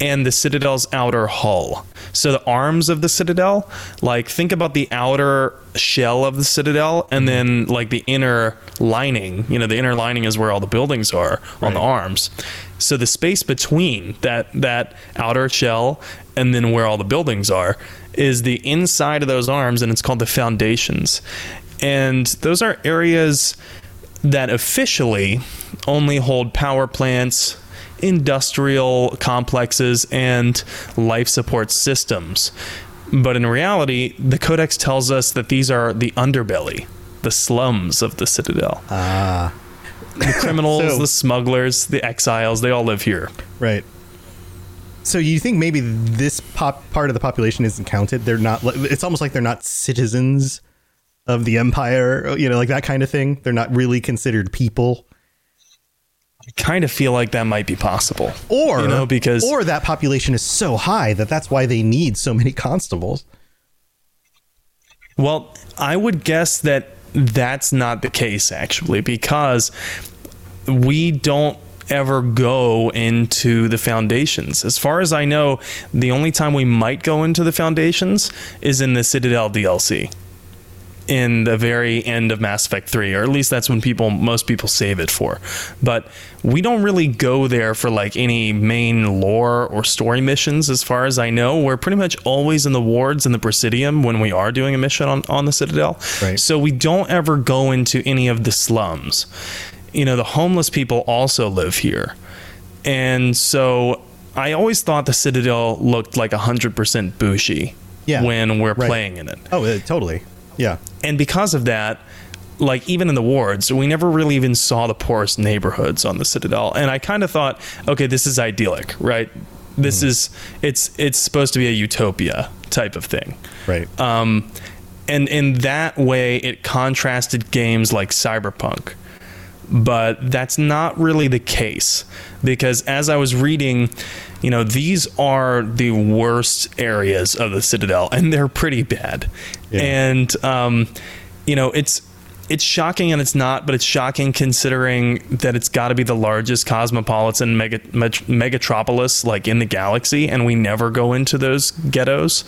and the citadel's outer hull. So the arms of the citadel, like think about the outer shell of the citadel and mm-hmm. then like the inner lining, you know, the inner lining is where all the buildings are on the arms. So the space between that that outer shell and then where all the buildings are is the inside of those arms, and it's called the foundations. And those are areas that officially only hold power plants, industrial complexes, and life support systems. But in reality, the Codex tells us that these are the underbelly, the slums of the Citadel. Ah. The (laughs) criminals, So- the smugglers, the exiles, they all live here. Right. So you think maybe this pop part of the population isn't counted? They're not. It's almost like they're not citizens of the empire. You know, like that kind of thing. They're not really considered people. I kind of feel like that might be possible. Or you know, because or that population is so high that that's why they need so many constables. Well, I would guess that that's not the case actually, because we don't ever go into the foundations. As far as I know, the only time we might go into the foundations is in the Citadel DLC. In the very end of Mass Effect 3, or at least that's when people most people save it for. But we don't really go there for like any main lore or story missions as far as I know. We're pretty much always in the wards in the Presidium when we are doing a mission on, on the Citadel. Right. So we don't ever go into any of the slums. You know, the homeless people also live here. And so I always thought the Citadel looked like 100% Bushi Yeah, when we're right. playing in it. Oh, uh, totally. Yeah. And because of that, like even in the wards, we never really even saw the poorest neighborhoods on the Citadel. And I kind of thought, okay, this is idyllic, right? This is it's it's supposed to be a utopia type of thing. Right. Um, and in that way, it contrasted games like Cyberpunk. But that's not really the case because as I was reading, you know, these are the worst areas of the Citadel and they're pretty bad. And, um, you know, it's. It's shocking and it's not, but it's shocking considering that it's got to be the largest cosmopolitan mega, meg- megatropolis like in the galaxy, and we never go into those ghettos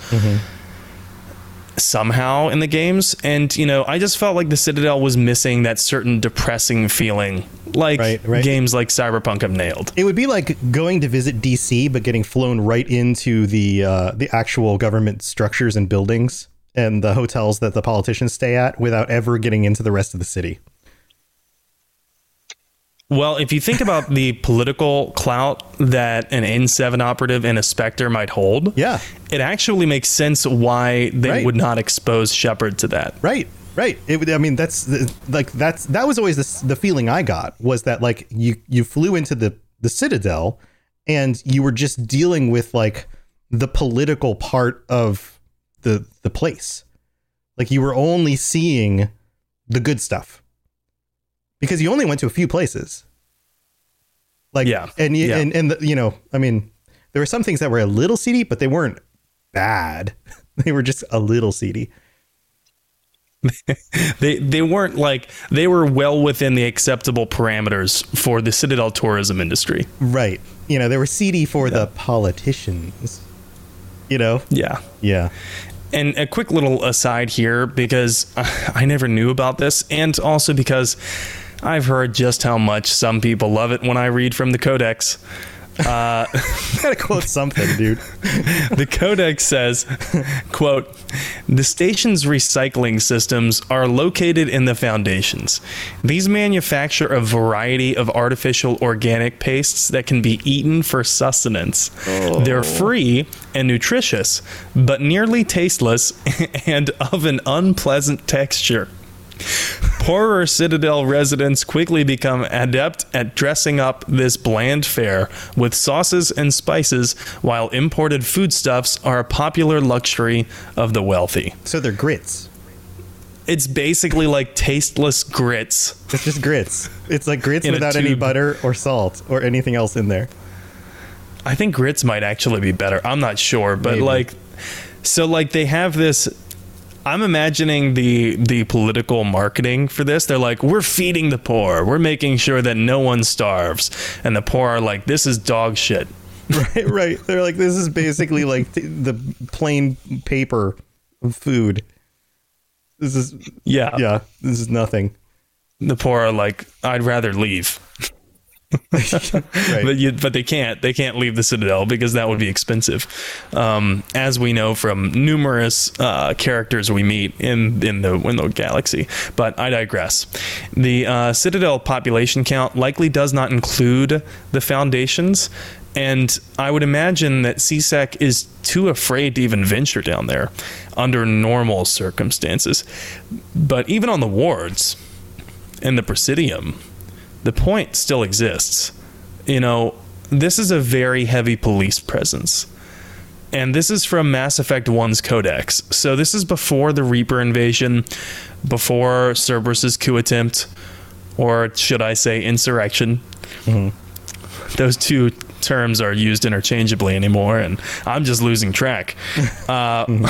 somehow in the games and you know i just felt like the citadel was missing that certain depressing feeling like right. games like cyberpunk have nailed It would be like going to visit DC, but getting flown right into the uh, the actual government structures and buildings and the hotels that the politicians stay at without ever getting into the rest of the city. Well if you think about the political clout that an n7 operative and a spectre might hold Yeah. it actually makes sense why they Right. would not expose shepard to that Right. Right. It would. I mean, that's like that's that was always the, the feeling I got was that like you you flew into the the citadel and you were just dealing with like the political part of the the place. Like you were only seeing the good stuff because you only went to a few places. Like Yeah. and you, Yeah. and and the, you know, I mean, there were some things that were a little seedy, but they weren't bad. (laughs) they were just a little seedy. (laughs) they they weren't like they were well within the acceptable parameters for the citadel tourism industry Right. You know, they were seedy for the politicians. You know? yeah Yeah. And a quick little aside here because (laughs) I never knew about this, and also because I've heard just how much some people love it when I read from the Codex. Uh, (laughs) Gotta quote something, dude. (laughs) the Codex says, quote, the station's recycling systems are located in the foundations. These manufacture a variety of artificial organic pastes that can be eaten for sustenance. They're free and nutritious, but nearly tasteless (laughs) and of an unpleasant texture. Poorer Citadel residents quickly become adept at dressing up this bland fare with sauces and spices, while imported foodstuffs are a popular luxury of the wealthy. So they're grits. It's basically like tasteless grits. It's just grits. It's like grits without any butter or salt or anything else in there. I think grits might actually be better. I'm not sure, but Maybe. like, so like they have this. I'm imagining the the political marketing for this. They're like, we're feeding the poor. We're making sure that no one starves, and the poor are like, this is dog shit. (laughs) Right, right. They're like, this is basically like t- the plain paper of food. This is, Yeah, yeah, this is nothing. The poor are like, I'd rather leave. (laughs) Right. but you, but they can't they can't leave the Citadel because that would be expensive, um, as we know from numerous uh, characters we meet in in the in the galaxy. But I digress. The uh, Citadel population count likely does not include the Foundations. And I would imagine that CSEC is too afraid to even venture down there under normal circumstances. But even on the wards and the Presidium, the point still exists. You know, this is a very heavy police presence. And this is from Mass Effect 1's Codex. So this is before the Reaper invasion, before Cerberus's coup attempt, or should I say insurrection. Those two terms are used interchangeably anymore, and I'm just losing track. (laughs) Uh, (laughs)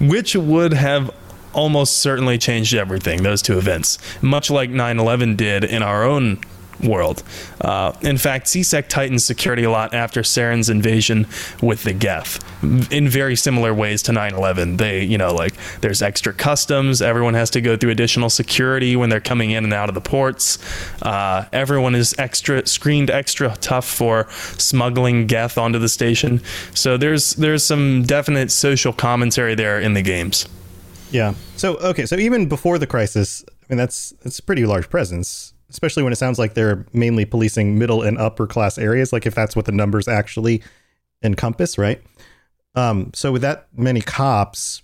which would have almost certainly changed everything, those two events, much like 9 11 did in our own world. Uh, in fact, CSEC tightened security a lot after Saren's invasion with the Geth in very similar ways to 9 11. They, you know, like there's extra customs, everyone has to go through additional security when they're coming in and out of the ports. Uh, everyone is extra screened extra tough for smuggling Geth onto the station. So there's there's some definite social commentary there in the games. Yeah. So okay, so even before the crisis, I mean that's that's a pretty large presence, especially when it sounds like they're mainly policing middle and upper class areas, like if that's what the numbers actually encompass, right? Um, so with that many cops,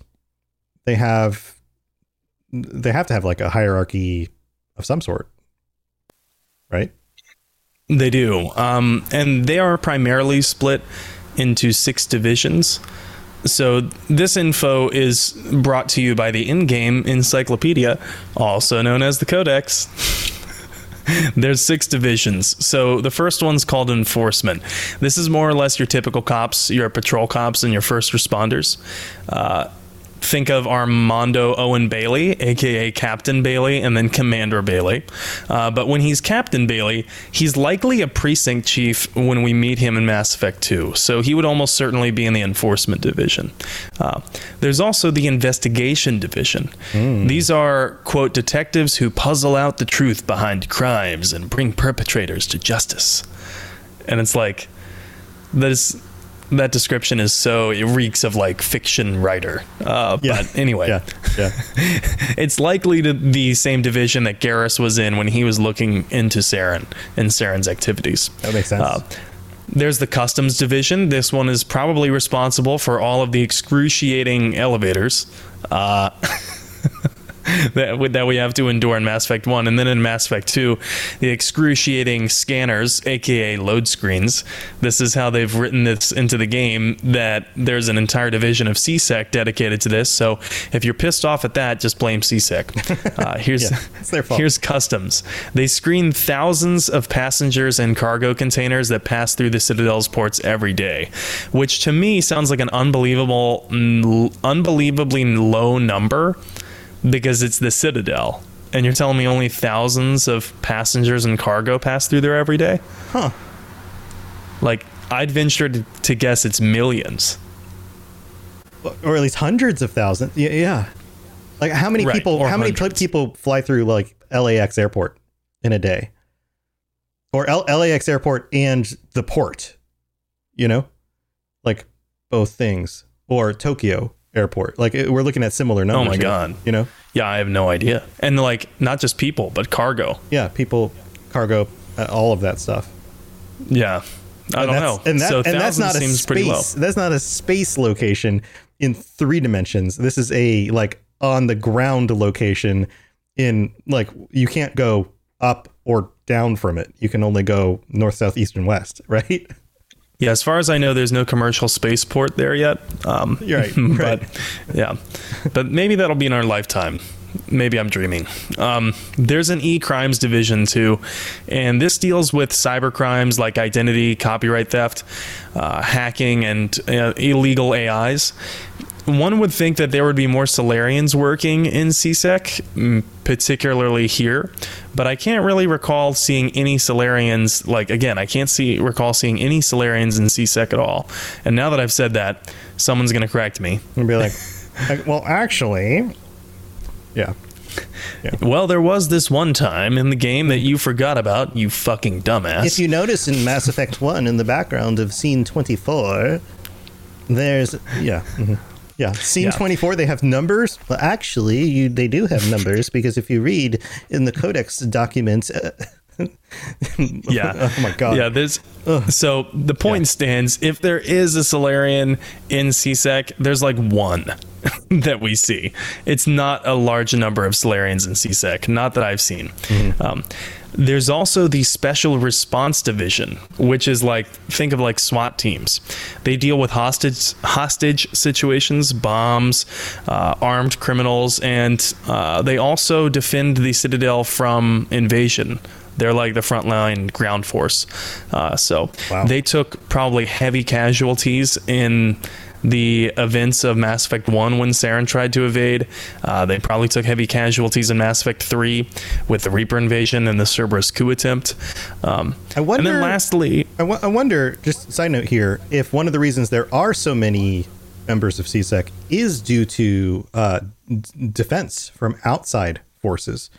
they have they have to have like a hierarchy of some sort, right? They do. Um, and they are primarily split into six divisions. So this info is brought to you by the in-game encyclopedia, also known as the Codex. (laughs) There's six divisions. So the first one's called enforcement. This is more or less your typical cops, your patrol cops, and your first responders. Uh, think of Armando Owen Bailey, aka Captain Bailey, and then Commander Bailey. Uh, but when he's Captain Bailey, he's likely a precinct chief when we meet him in Mass Effect 2. So he would almost certainly be in the enforcement division. Uh, there's also the investigation division. These are, quote, detectives who puzzle out the truth behind crimes and bring perpetrators to justice. And it's like, that is that description is so it reeks of like fiction writer. Uh, Yeah. But anyway, Yeah. Yeah. (laughs) it's likely to the same division that Garrus was in when he was looking into Saren and Saren's activities. That makes sense. Uh, there's the customs division. This one is probably responsible for all of the excruciating elevators. Uh, (laughs) (laughs) that, we- that we have to endure in Mass Effect 1. And then in Mass Effect 2, the excruciating scanners, aka load screens. This is how they've written this into the game that there's an entire division of CSEC dedicated to this. So if you're pissed off at that, just blame CSEC. (laughs) Uh, here's, Yeah, it's their fault. here's customs. They screen thousands of passengers and cargo containers that pass through the Citadel's ports every day, which to me sounds like an unbelievable, unbelievably low number because it's the Citadel. And you're telling me only thousands of passengers and cargo pass through there every day? Huh. Like, I'd venture to, to guess it's millions. or at least hundreds of thousands. Yeah, yeah. Like how many Right, people? or How many people fly through like LAX airport in a day, or L- LAX airport and the port? You know, like both things, or Tokyo airport. Like it- we're looking at similar numbers. Oh my here, God. You know, Yeah, I have no idea. And, like, not just people, but cargo. yeah, people, cargo, uh, all of that stuff. Yeah. I And don't know. And, that, so and that's not a space. pretty low. That's not a space location in three dimensions. This is a like on the ground location. In like you can't go up or down from it. You can only go north, south, east, and west. (laughs) Right? Yeah, as far as I know, there's no commercial spaceport there yet. Um, You're right, (laughs) but yeah, but maybe that'll be in our lifetime. Maybe I'm dreaming. Um, there's an e-crimes division too, and this deals with cyber crimes like identity, copyright theft, uh, hacking, and uh, illegal AIs. One would think that there would be more Salarians working in CSEC, mm, particularly here, but I can't really recall seeing any Salarians. Like again, I can't see recall seeing any Salarians in CSEC at all. And now that I've said that, someone's gonna correct me. And be like, (laughs) like, well, actually, yeah. Well, there was this one time in the game that you forgot about, you fucking dumbass. If you notice in Mass Effect 1 in the background of scene 24, there's yeah. mhm. Yeah, scene Yeah. 24 they have numbers. Well, actually, you they do have numbers because if you read in the codex documents uh, (laughs) yeah. oh my god. Yeah, there's so the point stands. If there is a Salarian in CSEC, there's like one (laughs) that we see. It's not a large number of Salarians in CSEC, not that I've seen. Um, there's also the Special Response Division, which is like think of like SWAT teams. They deal with hostage hostage situations, bombs, uh, armed criminals, and uh, they also defend the Citadel from invasion. They're like the frontline ground force. Uh, so they took probably heavy casualties in the events of Mass Effect 1 when Saren tried to evade. Uh, they probably took heavy casualties in Mass Effect 3 with the Reaper invasion and the Cerberus coup attempt. Um, I wonder. and then lastly, I wonder. Just side note here: if one of the reasons there are so many members of CSEC is due to uh, d- defense from outside forces,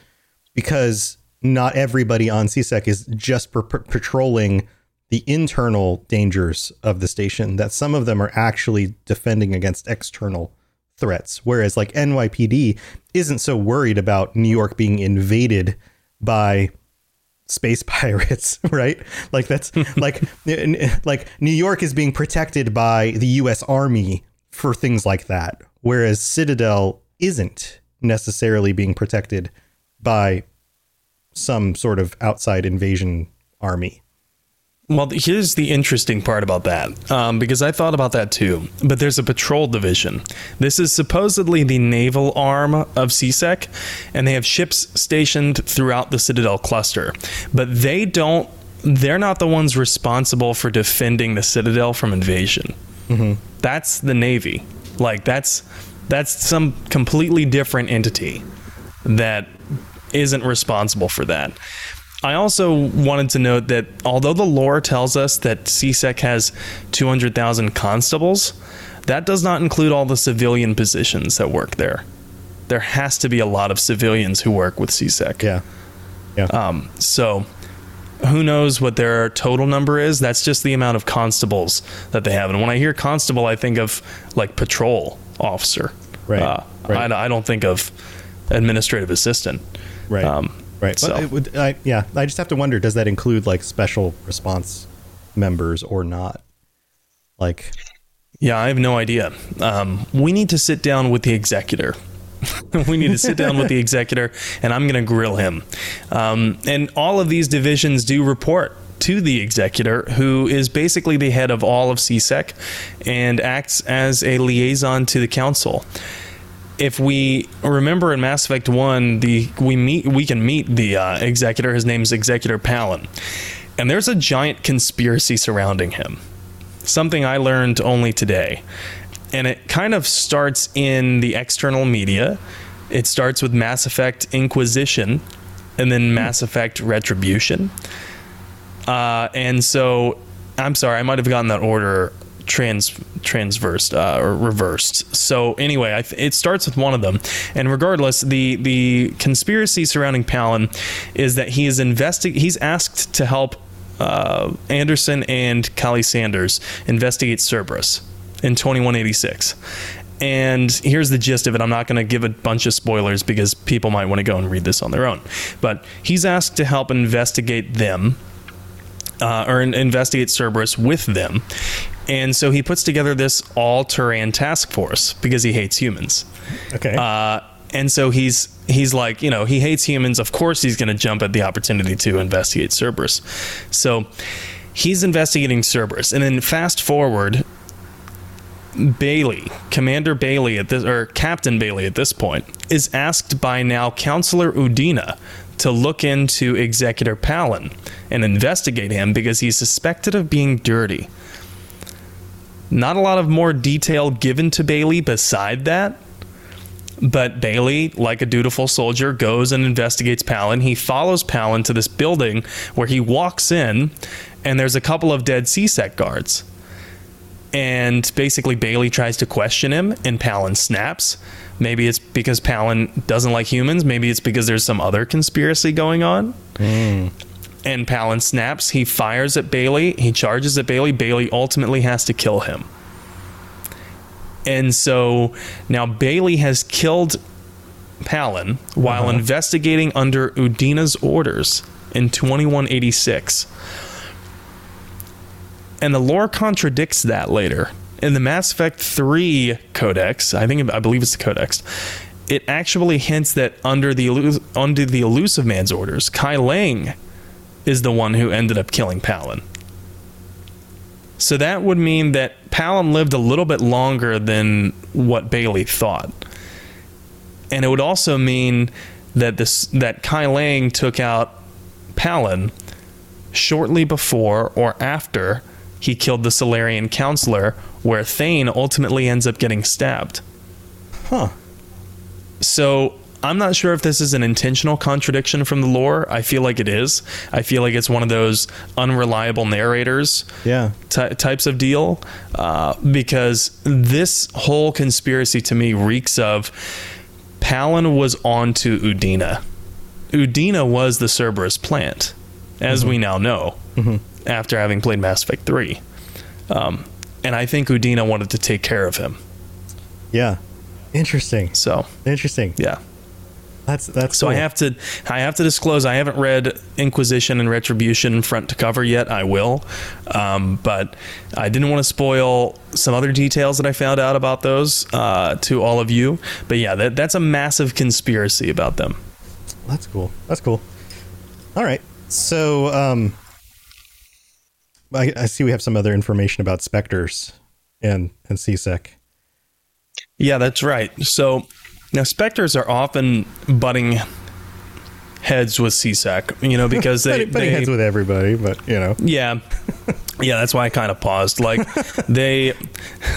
because not everybody on CSEC is just per- per- patrolling the internal dangers of the station. That some of them are actually defending against external threats, whereas like NYPD isn't so worried about New York being invaded by space (laughs) pirates, (laughs) right? Like that's like (laughs) like New York is being protected by the US Army for things like that, whereas Citadel isn't necessarily being protected by some sort of outside invasion army. Well, here's the interesting part about that, um, because I thought about that too. But there's a patrol division. This is supposedly the naval arm of CSEC, and they have ships stationed throughout the Citadel cluster. But they don't. They're not the ones responsible for defending the Citadel from invasion. That's the Navy. Like that's that's some completely different entity that isn't responsible for that. I also wanted to note that although the lore tells us that CSEC has 200,000 constables, that does not include all the civilian positions that work there. There has to be a lot of civilians who work with CSEC. Yeah. Yeah. Um, so who knows what their total number is? That's just the amount of constables that they have. And when I hear constable, I think of like patrol officer. Right, Uh, right. I, I don't think of administrative assistant. Right. Um, right. So. But it would, I, yeah, I just have to wonder: does that include like special response members or not? Like, Yeah, I have no idea. Um, we need to sit down with the executor. (laughs) we need to sit down with the executor, and I'm going to grill him. Um, and all of these divisions do report to the executor, who is basically the head of all of CSEC and acts as a liaison to the council. If we remember in Mass Effect One, the we meet we can meet the uh, executor. His name's Executor Palin, and there's a giant conspiracy surrounding him something I learned only today. And it kind of starts in the external media. It starts with Mass Effect Inquisition and then Mass Effect Retribution. Uh, and so, I'm sorry, I might have gotten that order trans transversed uh, or reversed. So anyway, I it starts with one of them, and regardless, the the conspiracy surrounding Palin is that he is investi- He's asked to help uh, Anderson and Kahlee Sanders investigate Cerberus in 2186. And here's the gist of it. I'm not going to give a bunch of spoilers because people might want to go and read this on their own. But he's asked to help investigate them uh, or in- investigate Cerberus with them. And so he puts together this all Turian task force because he hates humans. okay, Uh, and so he's he's like, you know, he hates humans. Of course, he's going to jump at the opportunity to investigate Cerberus. So he's investigating Cerberus, and then fast forward, Bailey, Commander Bailey at this or Captain Bailey at this point is asked by now Councilor Udina to look into Executor Palin and investigate him because he's suspected of being dirty. Not a lot of more detail given to Bailey beside that. But Bailey, like a dutiful soldier, goes and investigates Palin. He follows Palin to this building where he walks in, and there's a couple of dead CSEC guards. And basically, Bailey tries to question him, and Palin snaps. Maybe it's because Palin doesn't like humans. Maybe it's because there's some other conspiracy going on. Hmm. And Palin snaps. He fires at Bailey. He charges at Bailey. Bailey ultimately has to kill him. And so now Bailey has killed Palin while Uh-huh. investigating under Udina's orders in 2186. And the lore contradicts that later. In the Mass Effect 3 codex, I think I believe it's the codex, it actually hints that under the under the Illusive Man's orders, Kai Leng is the one who ended up killing Palin. So that would mean that Palin lived a little bit longer than what Bailey thought. And it would also mean that this that Kai Leng took out Palin shortly before or after he killed the Salarian councilor, where Thane ultimately ends up getting stabbed. Huh. So I'm not sure if this is an intentional contradiction from the lore. I feel like it is. I feel like it's one of those unreliable narrators Yeah. ty- types of deal uh, because this whole conspiracy to me reeks of Palin was on to Udina. Udina was the Cerberus plant, as we now know after having played Mass Effect 3. Um, and I think Udina wanted to take care of him. Yeah. Interesting. So, Interesting. yeah. That's that's So I have to I have to disclose I haven't read Inquisition and Retribution front to cover yet. I will, um, but I didn't want to spoil some other details that I found out about those uh, to all of you. But yeah, that, that's a massive conspiracy about them. That's cool. That's cool. All right. So, um, I, I see we have some other information about specters and and CSEC. Yeah, that's right. So now specters are often butting heads with CSEC, you know, because (laughs) they, Butting- butting they heads with everybody, but you know, Yeah. (laughs) Yeah, that's why I kind of paused. Like (laughs) they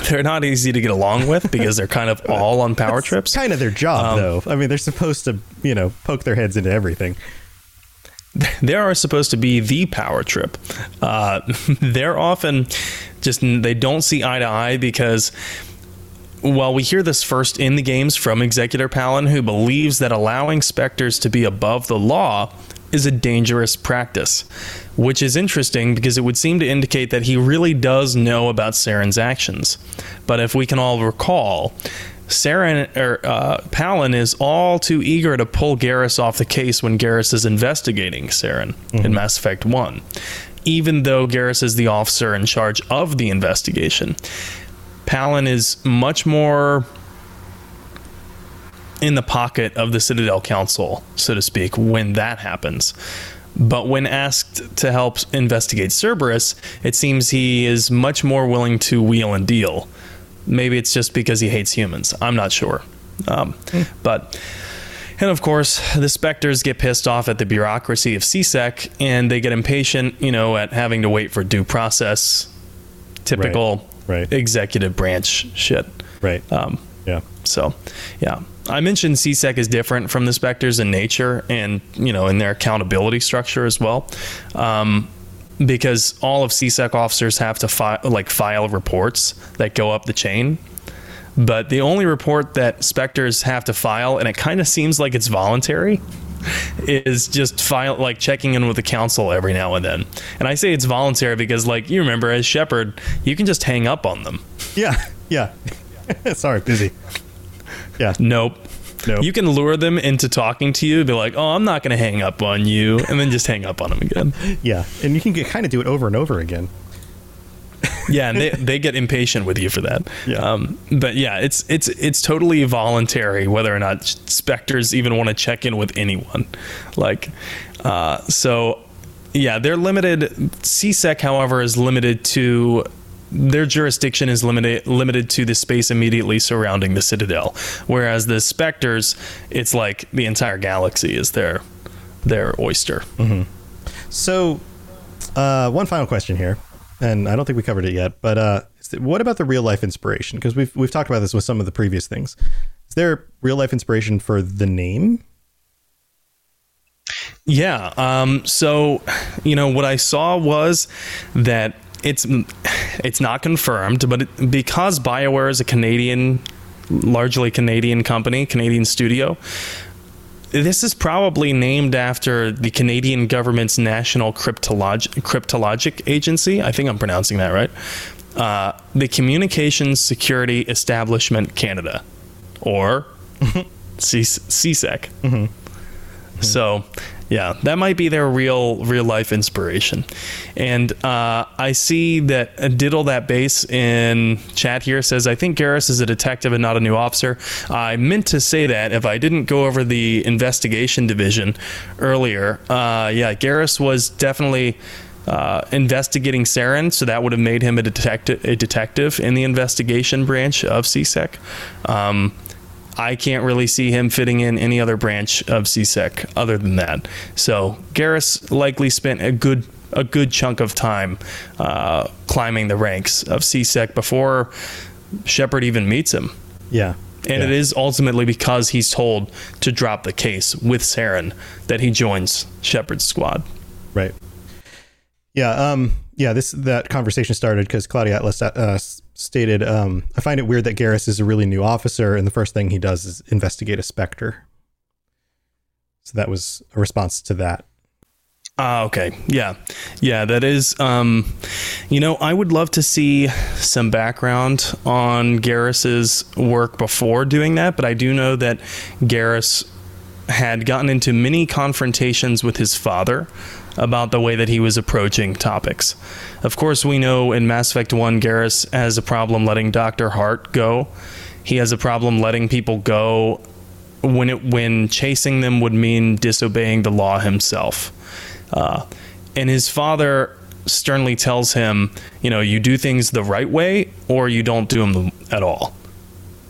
they're not easy to get along with because they're kind of all on power trips. kind of their job Um, though. I mean, they're supposed to you know poke their heads into everything. They are supposed to be the power trip. Uh, they're often just they don't see eye to eye because while we hear this first in the games from Executor Palin, who believes that allowing specters to be above the law is a dangerous practice, which is interesting because it would seem to indicate that he really does know about Saren's actions. But if we can all recall, Saren or uh, Palin is all too eager to pull Garrus off the case when Garrus is investigating Saren in Mass Effect One, even though Garrus is the officer in charge of the investigation. Palin is much more in the pocket of the Citadel Council, so to speak, when that happens. But when asked to help investigate Cerberus, it seems he is much more willing to wheel and deal. Maybe it's just because he hates humans. I'm not sure. Um, But, and of course, the Spectres get pissed off at the bureaucracy of CSEC and they get impatient, you know, at having to wait for due process. Typical Right. executive branch shit. Right. Um, yeah. so, yeah, I mentioned CSEC is different from the Spectres in nature and you know in their accountability structure as well, um, because all of CSEC officers have to file like file reports that go up the chain. But the only report that Spectres have to file, and it kind of seems like it's voluntary, is just file like checking in with the council every now and then. And I say it's voluntary because, like you remember, as Shepard, you can just hang up on them. Yeah. Yeah. (laughs) Sorry, busy. Yeah. Nope. Nope. You can lure them into talking to you, be like, "Oh, I'm not going to hang up on you," and then just hang up on them again. (laughs) Yeah, and you can get, kind of do it over and over again. (laughs) Yeah, and they, they get impatient with you for that. Yeah. Um, but yeah, it's it's it's totally voluntary whether or not specters even want to check in with anyone. Like, uh, so yeah, they're limited. CSEC, however, is limited to their jurisdiction is limited limited to the space immediately surrounding the Citadel, whereas the Spectres, it's like the entire galaxy is their their oyster. So, uh, one final question here, and I don't think we covered it yet, but uh, what about the real life inspiration? Because we've we've talked about this with some of the previous things. Is there real life inspiration for the name? Yeah. Um, so, you know, what I saw was that it's it's not confirmed, but it, because Bioware is a Canadian largely Canadian company, Canadian studio. This is probably named after the Canadian government's National Cryptolog- Cryptologic Agency. I think I'm pronouncing that right. Uh, the Communications Security Establishment Canada, or (laughs) C- CSEC. So, yeah, that might be their real real life inspiration. And uh, I see that Diddle that base in chat here says, I think Garrus is a detective and not a new officer. I meant to say that if I didn't go over the investigation division earlier. Uh, yeah, Garrus was definitely. Uh, investigating Saren, so that would have made him a detective, a detective in the investigation branch of CSEC. Um, I can't really see him fitting in any other branch of CSEC other than that. So Garrus likely spent a good a good chunk of time uh, climbing the ranks of CSEC before Shepard even meets him. Yeah. And Yeah. it is ultimately because he's told to drop the case with Saren that he joins Shepard's squad. Right. Yeah. Um. Yeah. This that conversation started because Claudia Atlas uh, stated, um, "I find it weird that Garrus is a really new officer, and the first thing he does is investigate a specter." So that was a response to that. Ah, okay. Yeah. Yeah, that is um you know, I would love to see some background on Garrus's work before doing that, but I do know that Garrus had gotten into many confrontations with his father about the way that he was approaching topics. Of course, we know in Mass Effect 1 Garrus has a problem letting Dr. Hart go. He has a problem letting people go when it when chasing them would mean disobeying the law himself. Uh, and his father sternly tells him, you know, you do things the right way or you don't do them at all.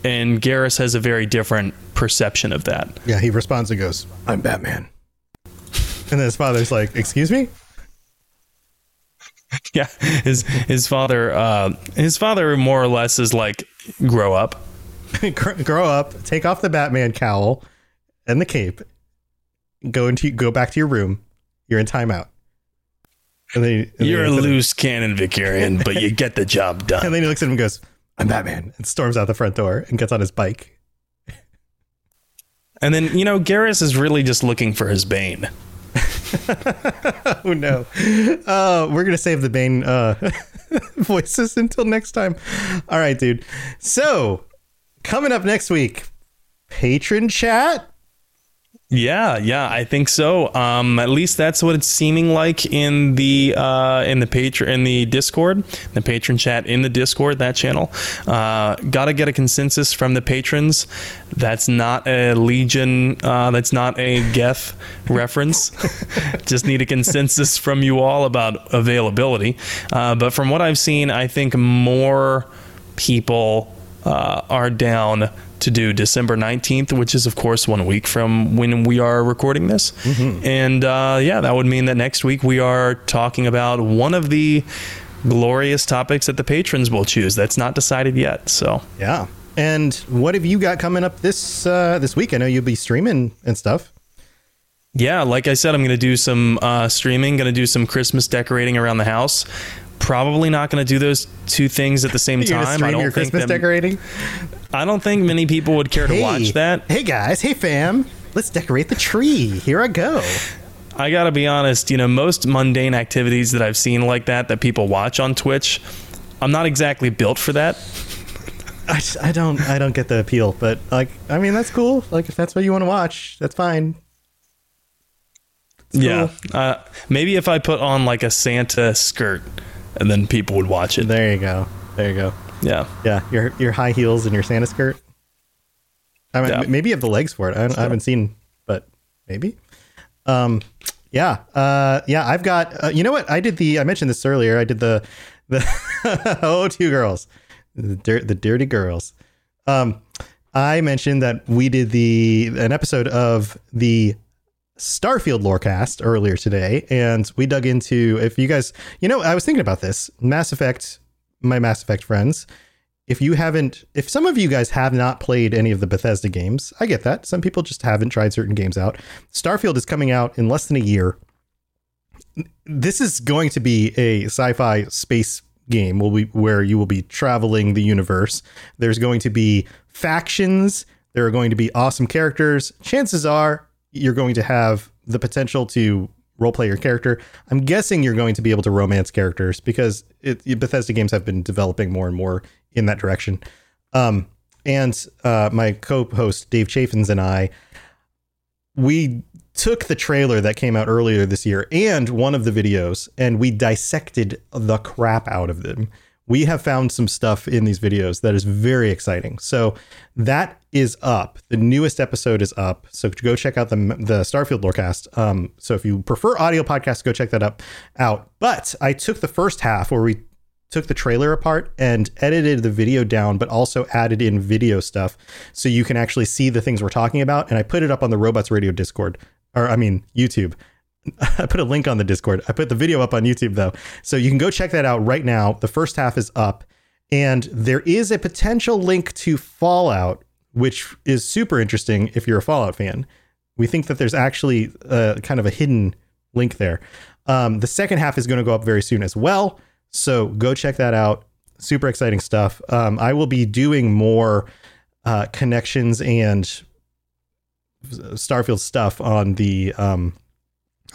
And Garrus has a very different perception of that. Yeah. He responds and goes, "I'm Batman," and his father's like, "Excuse me." (laughs) Yeah, his his father uh, his father more or less is like grow up. (laughs) Grow up, take off the Batman cowl and the cape, go into go back to your room. You're in timeout. And then, and You're a loose cannon Vakarian, but you get the job (laughs) done. And then he looks at him and goes, "I'm Batman," and storms out the front door and gets on his bike. And then, you know, Garrus is really just looking for his bane. (laughs) oh no! Uh, we're gonna save the Bane uh, (laughs) voices until next time. All right, dude. So coming up next week, patron chat. Yeah, yeah, I think so. Um, at least that's what it's seeming like in the uh, in the patron in the Discord, the patron chat in the Discord that channel. Uh, Got to get a consensus from the patrons. That's not a Legion. Uh, that's not a Geth reference. (laughs) Just need a consensus from you all about availability. Uh, but from what I've seen, I think more people uh, are down to do December 19th, which is, of course, one week from when we are recording this. And uh, yeah, that would mean that next week we are talking about one of the glorious topics that the patrons will choose. That's not decided yet. So Yeah. And what have you got coming up this uh, this week? I know you'll be streaming and stuff. Yeah, like I said, I'm going to do some uh, streaming, going to do some Christmas decorating around the house. Probably not going to do those two things at the same time. I don't your think Christmas that- decorating. I don't think many people would care to watch that. Hey guys, hey fam, let's decorate the tree. Here I go. I gotta be honest, you know, most mundane activities that I've seen like that that people watch on Twitch, I'm not exactly built for that. (laughs) I, I don't I don't get the appeal, but like I mean that's cool. Like if that's what you want to watch, that's fine. Yeah. Uh, maybe if I put on like a Santa skirt and then people would watch it. There you go. There you go. Yeah. Yeah, your your high heels and your Santa skirt. I mean, Yeah. maybe you have the legs for it. I, don't- I haven't seen, but maybe. Um, yeah, uh, yeah. I've got. Uh, you know what? I did the. I mentioned this earlier. I did the the (laughs) oh two girls, the dirt the dirty girls. Um, I mentioned that we did the an episode of the Starfield Lorecast earlier today, and we dug into if you guys, you know, I was thinking about this Mass Effect, my Mass Effect friends. If you haven't, if some of you guys have not played any of the Bethesda games, I get that. Some people just haven't tried certain games out. Starfield is coming out in less than a year. This is going to be a sci fi space game will be where you will be traveling the universe. There's going to be factions. There are going to be awesome characters. Chances are you're going to have the potential to roleplay your character. I'm guessing you're going to be able to romance characters because it, Bethesda games have been developing more and more in that direction. Um, and uh, my co-host Dave Chaffins and I, we took the trailer that came out earlier this year and one of the videos, and we dissected the crap out of them. We have found some stuff in these videos that is very exciting. So that is up. The newest episode is up. So go check out the the Starfield Lorecast. Um, so if you prefer audio podcasts, go check that up out. But I took the first half where we took the trailer apart and edited the video down, but also added in video stuff so you can actually see the things we're talking about. And I put it up on the Robots Radio Discord, or I mean, YouTube. (laughs) I put a link on the Discord. I put the video up on YouTube though. So you can go check that out right now. The first half is up. And there is a potential link to Fallout, which is super interesting if you're a Fallout fan. We think that there's actually a, kind of a hidden link there. Um, the second half is going to go up very soon as well. So go check that out. Super exciting stuff. Um, I will be doing more uh, connections and Starfield stuff on the um,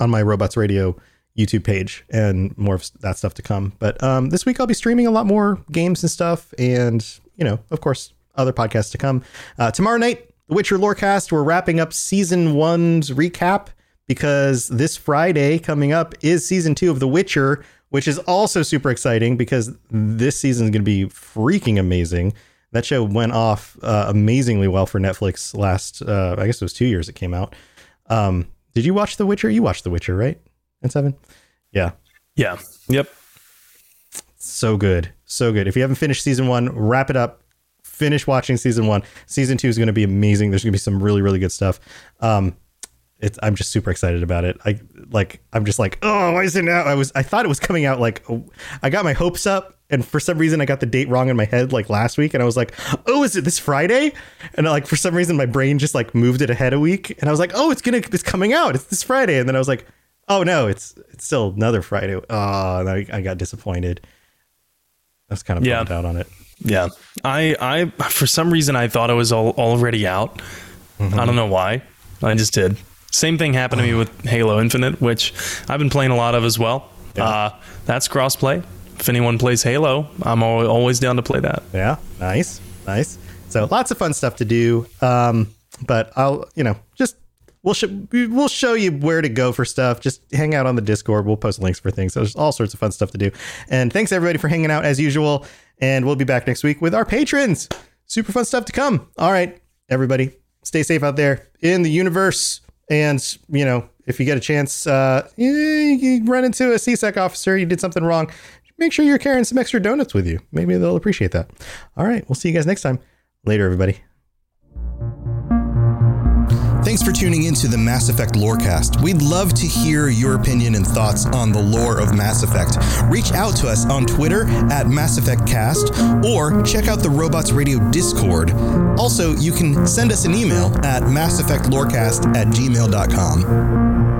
on my Robots Radio YouTube page, and more of that stuff to come. But um, this week I'll be streaming a lot more games and stuff, and you know, of course, other podcasts to come. Uh, tomorrow night, The Witcher Lorecast. We're wrapping up season one's recap because this Friday coming up is season two of The Witcher which is also super exciting because this season is going to be freaking amazing. That show went off uh, amazingly well for Netflix last, uh, I guess it was two years it came out. Um, did you watch The Witcher? You watched The Witcher, right? And seven? Yeah. Yeah. Yep. So good. So good. If you haven't finished season one, wrap it up. Finish watching season one. Season two is going to be amazing. There's going to be some really, really good stuff. Um, it's I'm just super excited about it. I like I'm just like, oh, why is it now? I was I thought it was coming out like I got my hopes up, and for some reason I got the date wrong in my head like last week, and I was like, oh, is it this Friday? And like for some reason my brain just like moved it ahead a week, and I was like, oh, it's gonna it's coming out. It's this Friday, and then I was like, oh no, it's it's still another Friday. Oh, and I, I got disappointed. I was kind of yeah. bummed out on it. Yeah, I I for some reason I thought it was all, already out. Mm-hmm. I don't know why. I just did. Same thing happened to me (sighs) with Halo Infinite, which I've been playing a lot of as well. Yeah. Uh, that's crossplay. If anyone plays Halo, I'm always down to play that. Yeah, nice, nice. So lots of fun stuff to do. Um, but I'll, you know, just we'll sh- we'll show you where to go for stuff. Just hang out on the Discord. We'll post links for things. So there's all sorts of fun stuff to do. And thanks everybody for hanging out as usual. And we'll be back next week with our patrons. Super fun stuff to come. All right, everybody, stay safe out there in the universe. And, you know, if you get a chance, uh, you, you run into a CSEC officer, you did something wrong, make sure you're carrying some extra donuts with you. Maybe they'll appreciate that. All right. We'll see you guys next time. Later, everybody. Thanks for tuning in to the Mass Effect Lorecast. We'd love to hear your opinion and thoughts on the lore of Mass Effect. Reach out to us on Twitter at Mass Effect Cast or check out the Robots Radio Discord. Also, you can send us an email at Mass Effect Lorecast at gmail.com.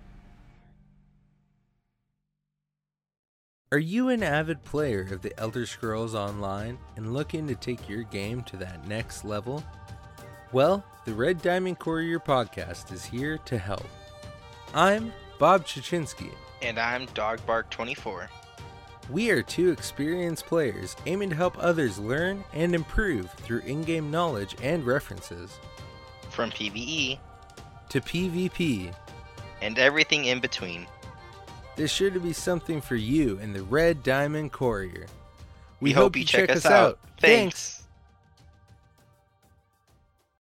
Are you an avid player of the Elder Scrolls Online and looking to take your game to that next level? Well, the Red Diamond Courier podcast is here to help. I'm Bob Chichinski. And I'm Dogbark24. We are two experienced players aiming to help others learn and improve through in game knowledge and references. From PvE to PvP and everything in between. There's sure to be something for you in the Red Diamond Courier. We, we hope, hope, you check, check us out. out. Thanks. Thanks.